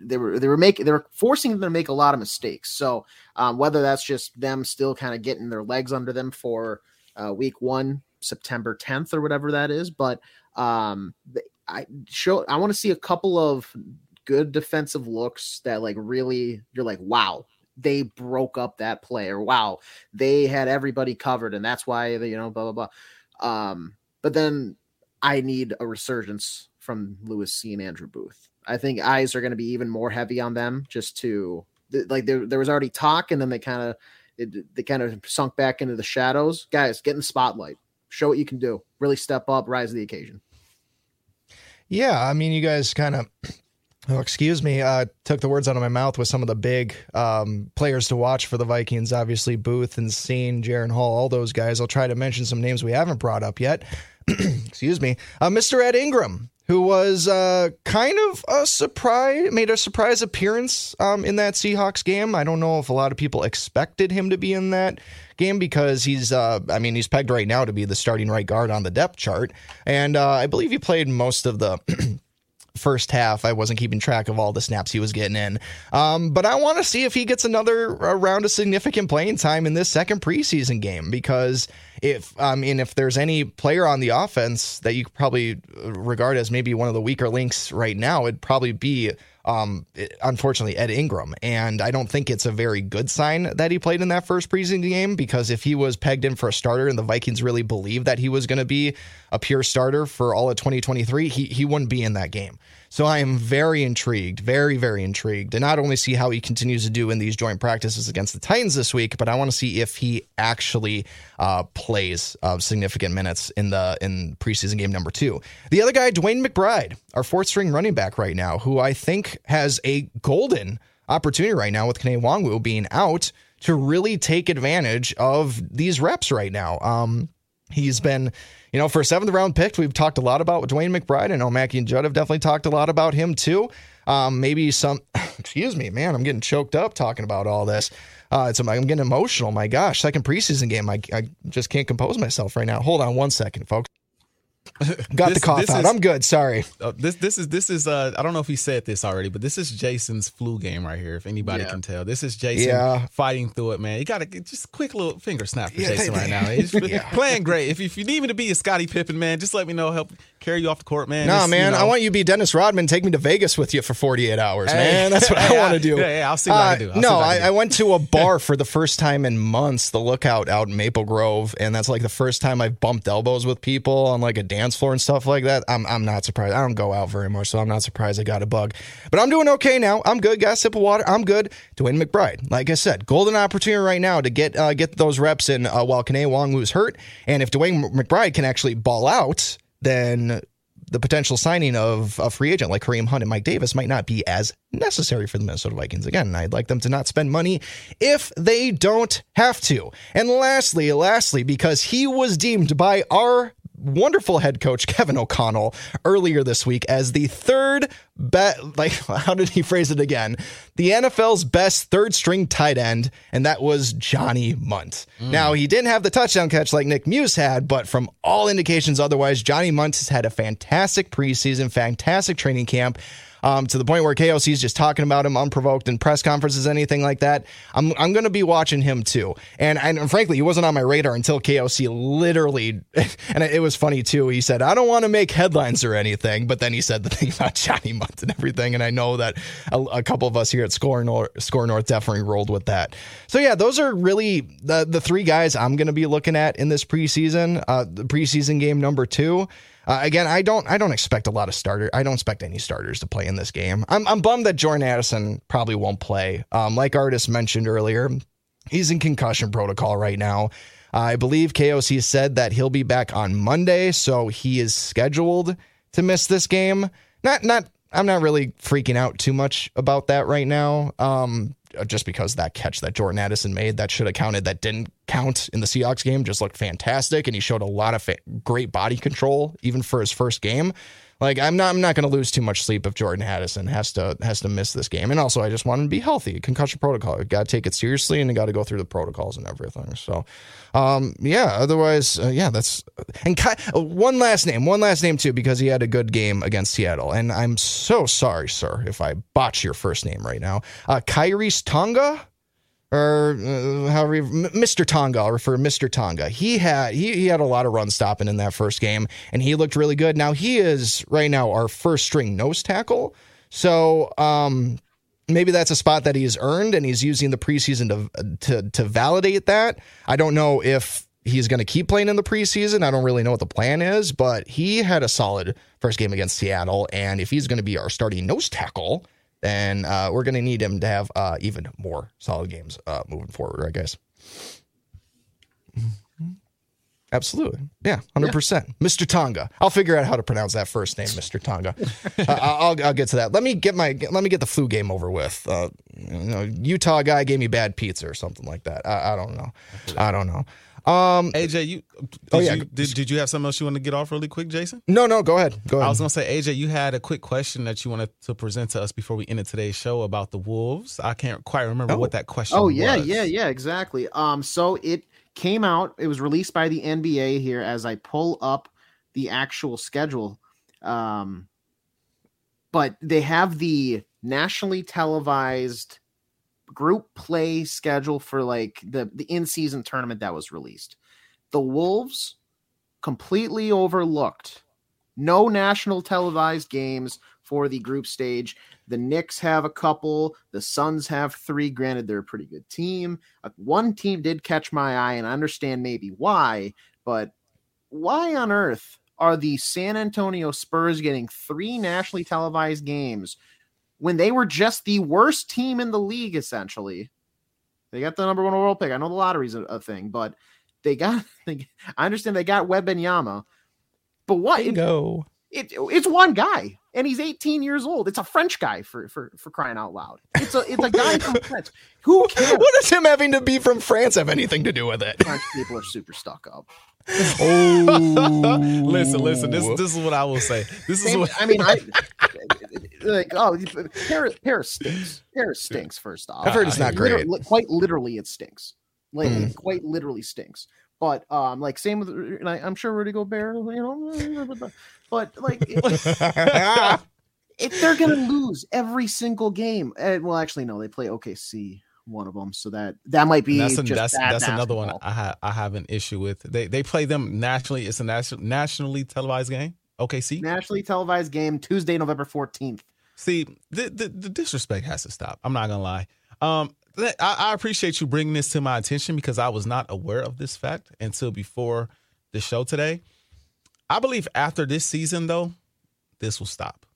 they were they were making they were forcing them to make a lot of mistakes. So um, whether that's just them still kind of getting their legs under them for uh, week one, September 10th or whatever that is, but um, I show I want to see a couple of good defensive looks that like really you're like wow they broke up that play or wow they had everybody covered and that's why they you know blah blah blah um but then i need a resurgence from lewis cine and andrew booth I think eyes are going to be even more heavy on them just to like there, there was already talk and then they kind of they kind of sunk back into the shadows. Guys, get in the spotlight. Show what you can do. Really step up, rise to the occasion. Yeah, I mean, you guys kind of Oh, excuse me. Uh, took the words out of my mouth with some of the big um, players to watch for the Vikings. Obviously, Booth and Cine, Jaren Hall, all those guys. I'll try to mention some names we haven't brought up yet. excuse me. Uh, Mr. Ed Ingram, who was uh, kind of a surprise, made a surprise appearance um, in that Seahawks game. I don't know if a lot of people expected him to be in that game because he's, uh, I mean, he's pegged right now to be the starting right guard on the depth chart. And uh, I believe he played most of the first half. I wasn't keeping track of all the snaps he was getting in. Um, but I want to see if he gets another round of significant playing time in this second preseason game because if I mean if there's any player on the offense that you probably regard as maybe one of the weaker links right now, it'd probably be um, unfortunately, Ed Ingram. And I don't think it's a very good sign that he played in that first preseason game because if he was pegged in for a starter and the Vikings really believed that he was going to be a pure starter for all of 2023, he, he wouldn't be in that game. So I am very intrigued, very, very intrigued to not only see how he continues to do in these joint practices against the Titans this week, but I want to see if he actually uh, plays uh, significant minutes in the in preseason game number two. The other guy, DeWayne McBride, our fourth string running back right now, who I think has a golden opportunity right now with Kene Nwangwu being out to really take advantage of these reps right now. Um, he's been you know, for a seventh round pick, we've talked a lot about DeWayne McBride. I know Mackey and Judd have definitely talked a lot about him too. Um, maybe some, excuse me, man, I'm getting choked up talking about all this. Uh, it's I'm getting emotional. My gosh, second preseason game. I, I just can't compose myself right now. Hold on one second, folks. Got this, the cough out. Is, I'm good. Sorry. Uh, this this is this is uh I don't know if he said this already, but this is Jason's flu game right here. If anybody yeah. can tell, this is Jason yeah. fighting through it, man. You got to just quick little finger snap for yeah, Jason right now. He's playing great. If, if you need me to be a Scottie Pippen, man, just let me know. Help carry you off the court, man. No, nah, man. You know. I want you to be Dennis Rodman. Take me to Vegas with you for 48 hours, hey. man. That's what I want to do. Yeah, yeah, I'll see what uh, I can do. I'll no, I, I, I, went to a bar for the first time in months, the Lookout out in Maple Grove, and that's like the first time I've bumped elbows with people on like a dance floor and stuff like that. I'm I'm not surprised. I don't go out very much, so I'm not surprised I got a bug. But I'm doing okay now. I'm good. Got a sip of water. I'm good. DeWayne McBride, like I said, golden opportunity right now to get uh, get those reps in uh, while Kene Nwangwu's hurt, and if DeWayne McBride can actually ball out, then the potential signing of a free agent like Kareem Hunt and Mike Davis might not be as necessary for the Minnesota Vikings. Again, I'd like them to not spend money if they don't have to. And lastly, lastly, because he was deemed by our wonderful head coach Kevin O'Connell earlier this week as the third bet like how did he phrase it again? The NFL's best third string tight end and that was Johnny Mundt. Mm. Now, he didn't have the touchdown catch like Nick Muse had, but from all indications otherwise Johnny Mundt has had a fantastic preseason, fantastic training camp um, to the point where KOC is just talking about him unprovoked in press conferences, anything like that. I'm I'm going to be watching him too. And and frankly, he wasn't on my radar until KOC literally, and it was funny too. He said, "I don't want to make headlines or anything," but then he said the thing about Johnny Mundt and everything. And I know that a, a couple of us here at SKOR North, SKOR North definitely rolled with that. So yeah, those are really the the three guys I'm going to be looking at in this preseason. Uh, the preseason game number two. Uh, again, I don't I don't expect a lot of starter. I don't expect any starters to play in this game. I'm I'm bummed that Jordan Addison probably won't play. Um, like Artis mentioned earlier, he's in concussion protocol right now. Uh, I believe KOC said that he'll be back on Monday, so he is scheduled to miss this game. Not not I'm not really freaking out too much about that right now. Um, just because that catch that Jordan Addison made that should have counted that didn't count in the Seahawks game just looked fantastic and he showed a lot of fa- great body control even for his first game. Like I'm not I'm not going to lose too much sleep if Jordan Addison has to has to miss this game. And also I just want him to be healthy. Concussion protocol. You got to take it seriously and you got to go through the protocols and everything. So um yeah, otherwise uh, yeah, that's and Ky- uh, one last name, one last name too because he had a good game against Seattle. And I'm so sorry, sir, if I botch your first name right now. Uh Khyiris Tonga or uh, however, Mr. Tonga, I'll refer Mr. Tonga. He had he, he had a lot of run stopping in that first game, and he looked really good. Now he is right now our first string nose tackle, so um, maybe that's a spot that he's earned, and he's using the preseason to to to validate that. I don't know if he's going to keep playing in the preseason. I don't really know what the plan is, but he had a solid first game against Seattle, and if he's going to be our starting nose tackle then uh, we're going to need him to have uh, even more solid games uh, moving forward, right, guys? Mm-hmm. Absolutely. Yeah, 100%. Yeah. Mr. Tonga. I'll figure out how to pronounce that first name, Mr. Tonga. uh, I'll, I'll get to that. Let me get my let me get the flu game over with. Uh, you know, Utah guy gave me bad pizza or something like that. I, I don't know. I don't know. Um, AJ, you oh, did, oh, yeah. you did, did you have something else you want to get off really quick, Jason? No, no, go ahead. Go ahead. I was gonna say, AJ, you had a quick question that you wanted to present to us before we ended today's show about the Wolves. I can't quite remember oh. what that question. Oh yeah, was. yeah, yeah, exactly. Um, so it came out. It was released by the NBA here. As I pull up the actual schedule, um, but they have the nationally televised group play schedule for like the the in season tournament that was released. The Wolves completely overlooked. No national televised games for the group stage. The Knicks have a couple. The Suns have three. Granted, they're a pretty good team. Uh, one team did catch my eye, and I understand maybe why, but why on earth are the San Antonio Spurs getting three nationally televised games when they were just the worst team in the league, essentially. They got the number one overall pick. I know the lottery's a, a thing, but they got. They, I understand they got Wembanyama, but what? Bingo. It, it, it's one guy, and he's 18 years old. It's a French guy for for for crying out loud. It's a it's a guy from France. Who cares? What does him having to be from France have anything to do with it? French people are super stuck up. oh, listen, listen. This this is what I will say. This is what I mean. I like oh Paris Paris stinks. Paris stinks. First off, I've heard it's not great. Literally, quite literally, it stinks. Like mm. it quite literally stinks. But um, like same with like, I'm sure Rudy Gobert, you know, but like it, it, they're gonna lose every single game. And, well, actually, no, they play OKC one of them. So that that might be that's, a, that's, that's another one I have I have an issue with. They they play them nationally. It's a national nationally televised game. OKC nationally televised game Tuesday, November fourteenth. See, the, the, the disrespect has to stop. I'm not gonna lie. Um, I, I appreciate you bringing this to my attention because I was not aware of this fact until before the show today. I believe after this season, though, this will stop.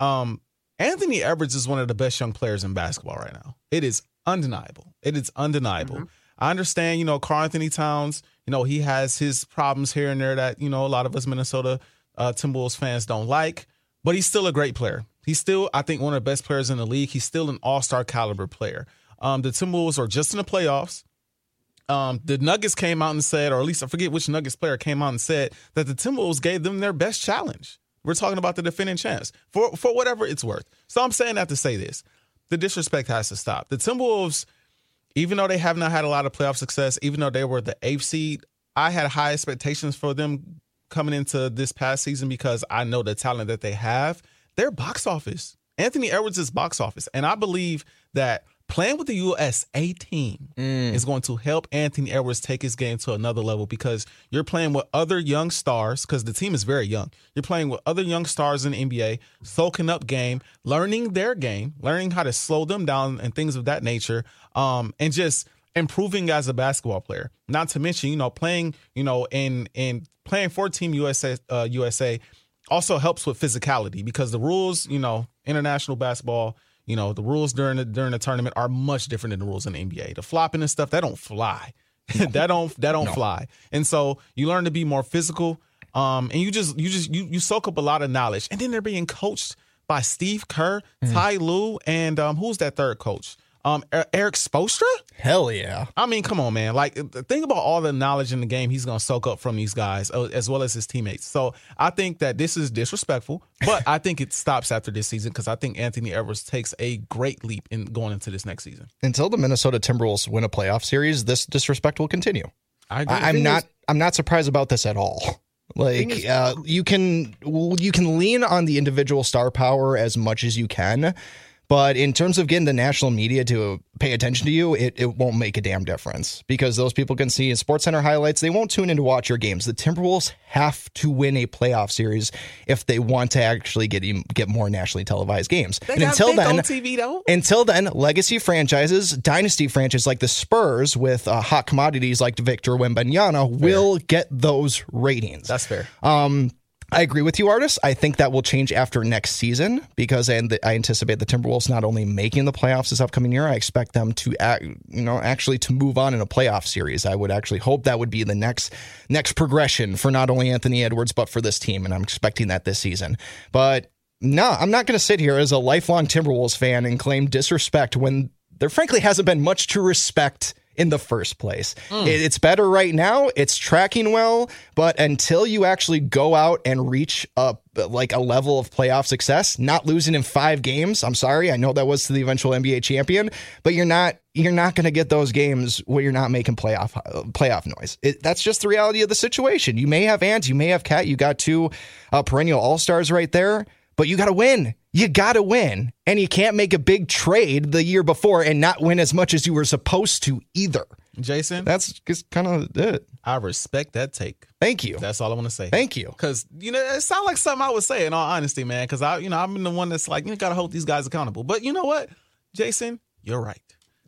Um, Anthony Edwards is one of the best young players in basketball right now. It is undeniable. It is undeniable. Mm-hmm. I understand, you know, Karl-Anthony Towns, you know, he has his problems here and there that, you know, a lot of us Minnesota uh, Timberwolves fans don't like, but he's still a great player. He's still, I think, one of the best players in the league. He's still an all star caliber player. Um, the Timberwolves are just in the playoffs. Um, the Nuggets came out and said, or at least I forget which Nuggets player came out and said that the Timberwolves gave them their best challenge. We're talking about the defending champs for for whatever it's worth. So I'm saying that to say this: the disrespect has to stop. The Timberwolves, even though they have not had a lot of playoff success, even though they were the eighth seed, I had high expectations for them coming into this past season because I know the talent that they have. Their box office, Anthony Edwards' box office, and I believe that playing with the USA team mm. is going to help Anthony Edwards take his game to another level because you're playing with other young stars because the team is very young. You're playing with other young stars in the NBA, soaking up game, learning their game, learning how to slow them down and things of that nature, um, and just improving as a basketball player. Not to mention, you know, playing, you know, in in playing for Team USA uh, USA also helps with physicality because the rules, you know, international basketball you know, the rules during the during the tournament are much different than the rules in the NBA. The flopping and stuff, that don't fly. that don't that don't no. fly. And so you learn to be more physical. Um, and you just you just you you soak up a lot of knowledge. And then they're being coached by Steve Kerr, mm-hmm. Ty Lue, and um, who's that third coach? Um, Erik Spoelstra? Hell yeah! I mean, come on, man! Like, think about all the knowledge in the game he's gonna soak up from these guys, uh, as well as his teammates. So I think that this is disrespectful, but I think it stops after this season because I think Anthony Edwards takes a great leap in going into this next season. Until the Minnesota Timberwolves win a playoff series, this disrespect will continue. I am not. Is, I'm not surprised about this at all. Like uh, you can you can lean on the individual star power as much as you can, but in terms of getting the national media to pay attention to you, it, it won't make a damn difference because those people can see in Sports Center highlights. They won't tune in to watch your games. The Timberwolves have to win a playoff series if they want to actually get get more nationally televised games. They and until then, TV, until then, legacy franchises, dynasty franchises like the Spurs with uh, hot commodities like Victor Wembanyama will get those ratings. That's fair. Um, I agree with you, Artis. I think that will change after next season because I, I anticipate the Timberwolves not only making the playoffs this upcoming year, I expect them to, act, you know, actually to move on in a playoff series. I would actually hope that would be the next next progression for not only Anthony Edwards but for this team, and I'm expecting that this season. But no, I'm not going to sit here as a lifelong Timberwolves fan and claim disrespect when there frankly hasn't been much to respect in the first place. Mm. it's better right now. It's tracking well, but until you actually go out and reach a like a level of playoff success, not losing in 5 games, I'm sorry, I know that was to the eventual NBA champion, but you're not you're not going to get those games where you're not making playoff playoff noise. It, that's just the reality of the situation. You may have Ant, you may have KAT, you got two uh, perennial all-stars right there, but you got to win you got to win. And you can't make a big trade the year before and not win as much as you were supposed to either. Jason, that's just kind of it. I respect that take. Thank you. That's all I want to say. Thank you. Because you know it sounds like something I would say in all honesty, man. Because I, you know, I'm the one that's like you gotta hold these guys accountable. But you know what, Jason, you're right.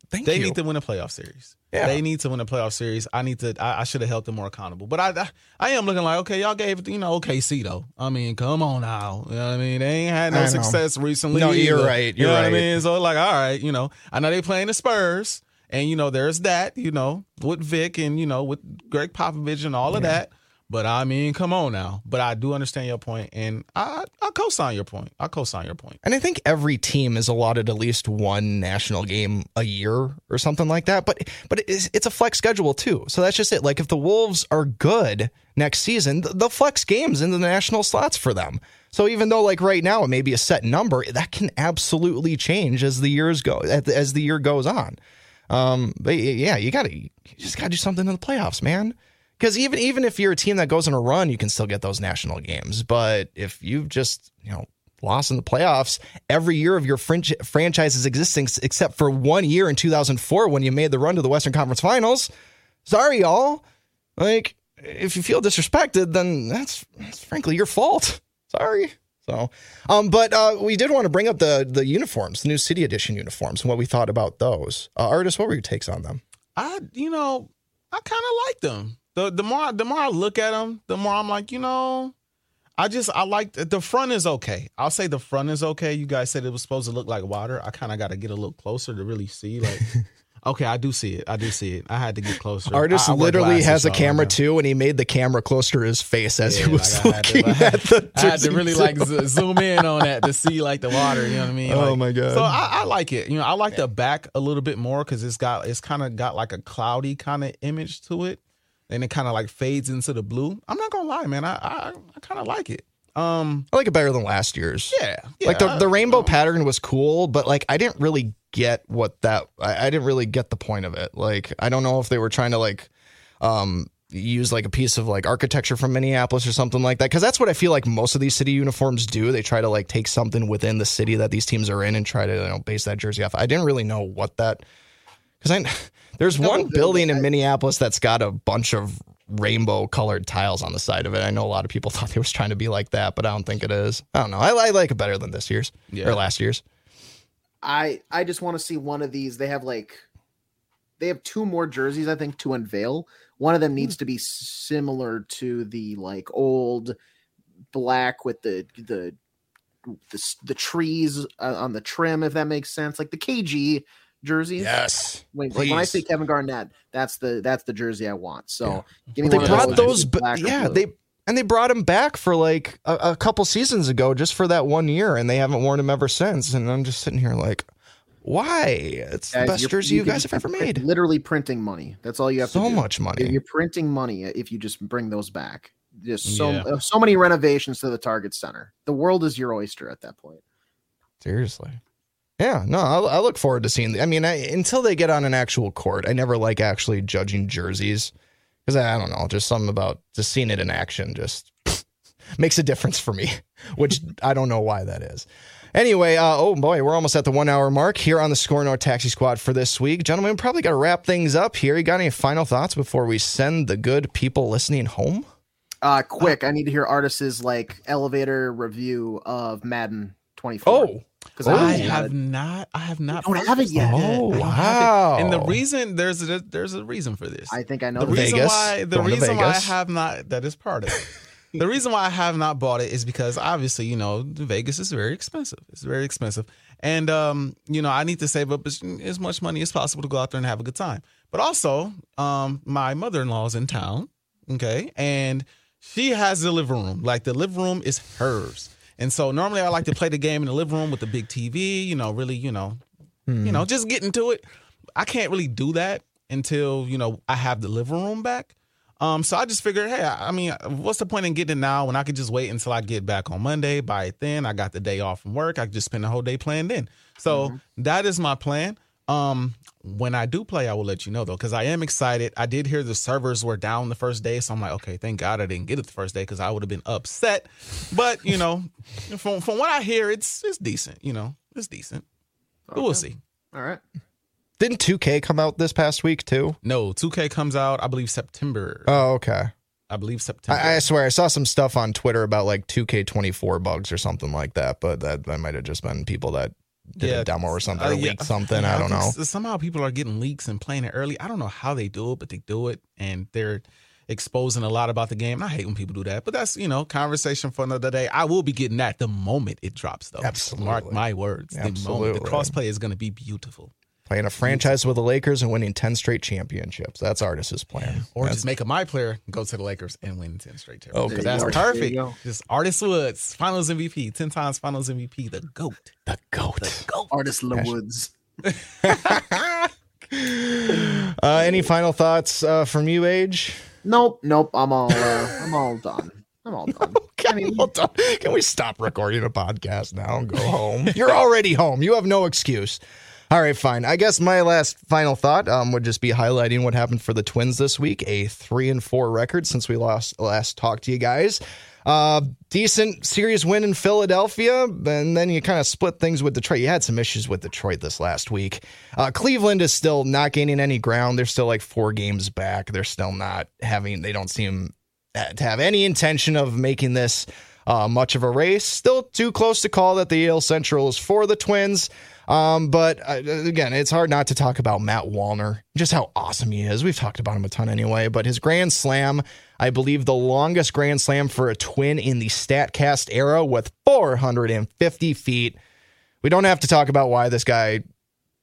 Thank they you. need to win a playoff series. Yeah. They need to win a playoff series. I need to. I, I should have held them more accountable. But I, I, I, am looking like okay, y'all gave you know OKC though. I mean, come on now. You know what I mean? They ain't had no success recently. No, you're either. right. You're you know right. I mean, so like, all right, you know, I know they playing the Spurs, and you know, there's that. You know, with Vic and you know with Gregg Popovich and all of yeah. that. But I mean, come on now. But I do understand your point, and I I co-sign your point. I co-sign your point. And I think every team is allotted at least one national game a year or something like that. But but it's, it's a flex schedule too, so that's just it. Like if the Wolves are good next season, they'll flex games in the national slots for them. So even though like right now it may be a set number, that can absolutely change as the years go as the year goes on. Um, but yeah, you gotta you just gotta do something in the playoffs, man because even even if you're a team that goes on a run, you can still get those national games. But if you've just you know lost in the playoffs every year of your franchise's existence, except for one year in 2004 when you made the run to the Western Conference Finals, sorry y'all. Like if you feel disrespected, then that's that's frankly your fault. Sorry. So, um, but uh, we did want to bring up the the uniforms, the new City Edition uniforms, and what we thought about those. Uh, what were your takes on them? I, you know, I kind of like them the the more the more I look at them, the more I'm like, you know, I just I like the front is okay. I'll say the front is okay. You guys said it was supposed to look like water. I kind of got to get a little closer to really see like Okay, I do see it. I do see it. I had to get closer. Artis I, I literally has a camera too, and he made the camera closer to his face as yeah, he was like looking to, at the. I had to really like zoom in on that to see like the water. You know what I mean? Oh like, my god! So I, I, like it. You know, I like the back a little bit more because it's got it's kind of got like a cloudy kind of image to it and it kind of like fades into the blue. I'm not gonna lie, man. I I, I kind of like it. Um, I like it better than last year's. Yeah, yeah like the the rainbow pattern was cool, but like I didn't really get what that. I, I didn't really get the point of it. Like I don't know if they were trying to like um use like a piece of like architecture from Minneapolis or something like that because that's what I feel like most of these city uniforms do. They try to like take something within the city that these teams are in and try to you know base that jersey off. I didn't really know what that because I there's one building in Minneapolis that's got a bunch of rainbow colored tiles on the side of it. I know a lot of people thought they was trying to be like that, but I don't think it is. I don't know. I, I like it better than this year's yeah. or last year's. I I just want to see one of these. They have like they have two more jerseys I think to unveil. One of them needs to be similar to the like old black with the the the, the trees uh, on the trim if that makes sense. Like the KG jerseys. Yes. When, when I say Kevin Garnett, that's the that's the jersey I want. So yeah. well, they brought those, those yeah, they and they brought him back for like a, a, couple seasons ago, just for that one year, and they haven't worn him ever since. And I'm just sitting here like, why? It's guys, the best jersey you, you guys have ever made. Literally printing money. That's all you have so to do. Much money. You're printing money if you just bring those back. Just so yeah. Uh, so many renovations to the Target Center. The world is your oyster at that point. Seriously. Yeah, no, I, I look forward to seeing. The, I mean, I, until they get on an actual court, I never like actually judging jerseys because I, I, don't know, just something about just seeing it in action just makes a difference for me, which I don't know why that is. Anyway, uh, oh boy, we're almost at the one hour mark here on the SKOR North Taxi Squad for this week. Gentlemen, probably got to wrap things up here. You got any final thoughts before we send the good people listening home? Uh, quick, I need to hear Artis' like elevator review of Madden 24. Oh, because I have not, I have not. You don't have it yet. Oh wow! And the reason there's a there's a reason for this. I think I know the reason Vegas. why. The reason why I have not. That is part of it. the reason why I have not bought it is because obviously, you know, Vegas is very expensive. It's very expensive. And, um, you know, I need to save up as, as, much money as possible to go out there and have a good time. But also, um, my mother in law is in town. Okay. And she has the living room. Like the living room is hers. And so normally I like to play the game in the living room with the big TV, you know, really, you know, hmm. you know, just get into it. I can't really do that until, you know, I have the living room back. Um, so I just figured, hey, I mean, what's the point in getting it now when I could just wait until I get back on Monday? By it then, I got the day off from work. I could just spend the whole day playing then. So mm-hmm. that is my plan. Um, when I do play, I will let you know though, because I am excited. I did hear the servers were down the first day, so I'm like, okay, thank God I didn't get it the first day because I would have been upset. But you know, from from what I hear, it's it's decent. You know, it's decent. Okay. We'll see. All right. Didn't 2K come out this past week too? No, 2K comes out, I believe, September. Oh, okay. I believe September. I, I, swear I saw some stuff on Twitter about like 2K24 bugs or something like that, but that, that might have just been people that did yeah, a demo or something uh, or yeah. leaked something. Yeah, I don't know. Somehow people are getting leaks and playing it early. I don't know how they do it, but they do it and they're exposing a lot about the game. I hate when people do that, but that's you know conversation for another day. I will be getting that the moment it drops, though. Absolutely, mark my words. Absolutely. The moment the crossplay is going to be beautiful playing a franchise with the Lakers and winning 10 straight championships. That's Artis's plan. Or That's, just make a my player go to the Lakers and win 10 straight championships. Okay. That's perfect. Just Artis Woods, finals MVP, 10 times finals MVP, the GOAT. The GOAT. The GOAT. Artis Woods. uh, any final thoughts uh, from you, AJ? Nope, nope. I'm all uh, I'm all done. I'm all done. Can, I mean, done. Can we stop recording a podcast now and go home? You're already home. You have no excuse. All right, fine. I guess my last final thought um, would just be highlighting what happened for the Twins this week. A three and four record since we last last talked to you guys. Uh, decent series win in Philadelphia, and then you kind of split things with Detroit. You had some issues with Detroit this last week. Uh, Cleveland is still not gaining any ground. They're still like four games back. They're still not having. They don't seem to have any intention of making this uh, much of a race. Still too close to call that the AL Central is for the Twins. Um, but uh, again, it's hard not to talk about Matt Wallner, just how awesome he is. We've talked about him a ton anyway, but his grand slam, I believe the longest grand slam for a twin in the StatCast era with 450 feet. We don't have to talk about why this guy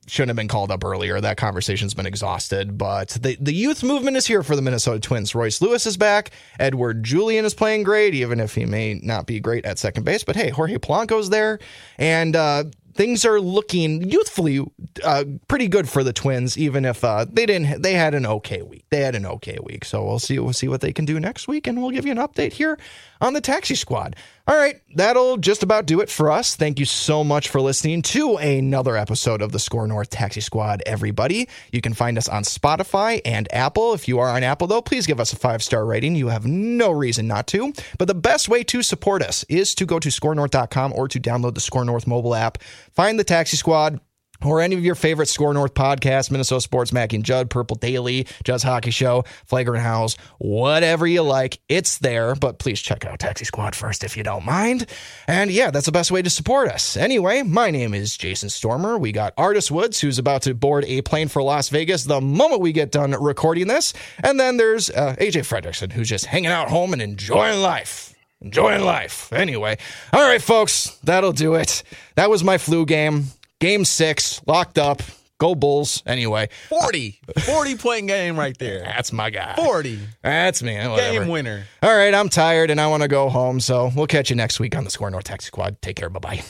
shouldn't have been called up earlier. That conversation's been exhausted. But the, the youth movement is here for the Minnesota Twins. Royce Lewis is back. Edouard Julien is playing great, even if he may not be great at second base. But hey, Jorge Polanco's there. And uh, things are looking youthfully uh, pretty good for the Twins, even if uh, they didn't. They had an okay week. They had an okay week. So we'll see. We'll see what they can do next week, and we'll give you an update here on the Taxi Squad. All right, that'll just about do it for us. Thank you so much for listening to another episode of the SKOR North Taxi Squad, everybody. You can find us on Spotify and Apple. If you are on Apple, though, please give us a five star rating. You have no reason not to. But the best way to support us is to go to skornorth.com or to download the SKOR North mobile app. Find the Taxi Squad or any of your favorite SKOR North podcasts, Minnesota Sports, Mackey and Judd, Purple Daily, Judd's Hockey Show, Flagrant House, whatever you like, it's there. But please check out Taxi Squad first if you don't mind. And yeah, that's the best way to support us. Anyway, my name is Jason Stormer. We got Artis Woods, who's about to board a plane for Las Vegas the moment we get done recording this. And then there's uh, AJ Fredrickson, who's just hanging out home and enjoying life. Enjoying life. Anyway, all right, folks, that'll do it. That was my flu game. Game six, locked up. Go Bulls. Anyway, 40. 40 point game right there. That's my guy. 40. That's me. Whatever. Game winner. All right, I'm tired and I want to go home. So we'll catch you next week on the SKOR North Taxi Squad. Take care. Bye bye.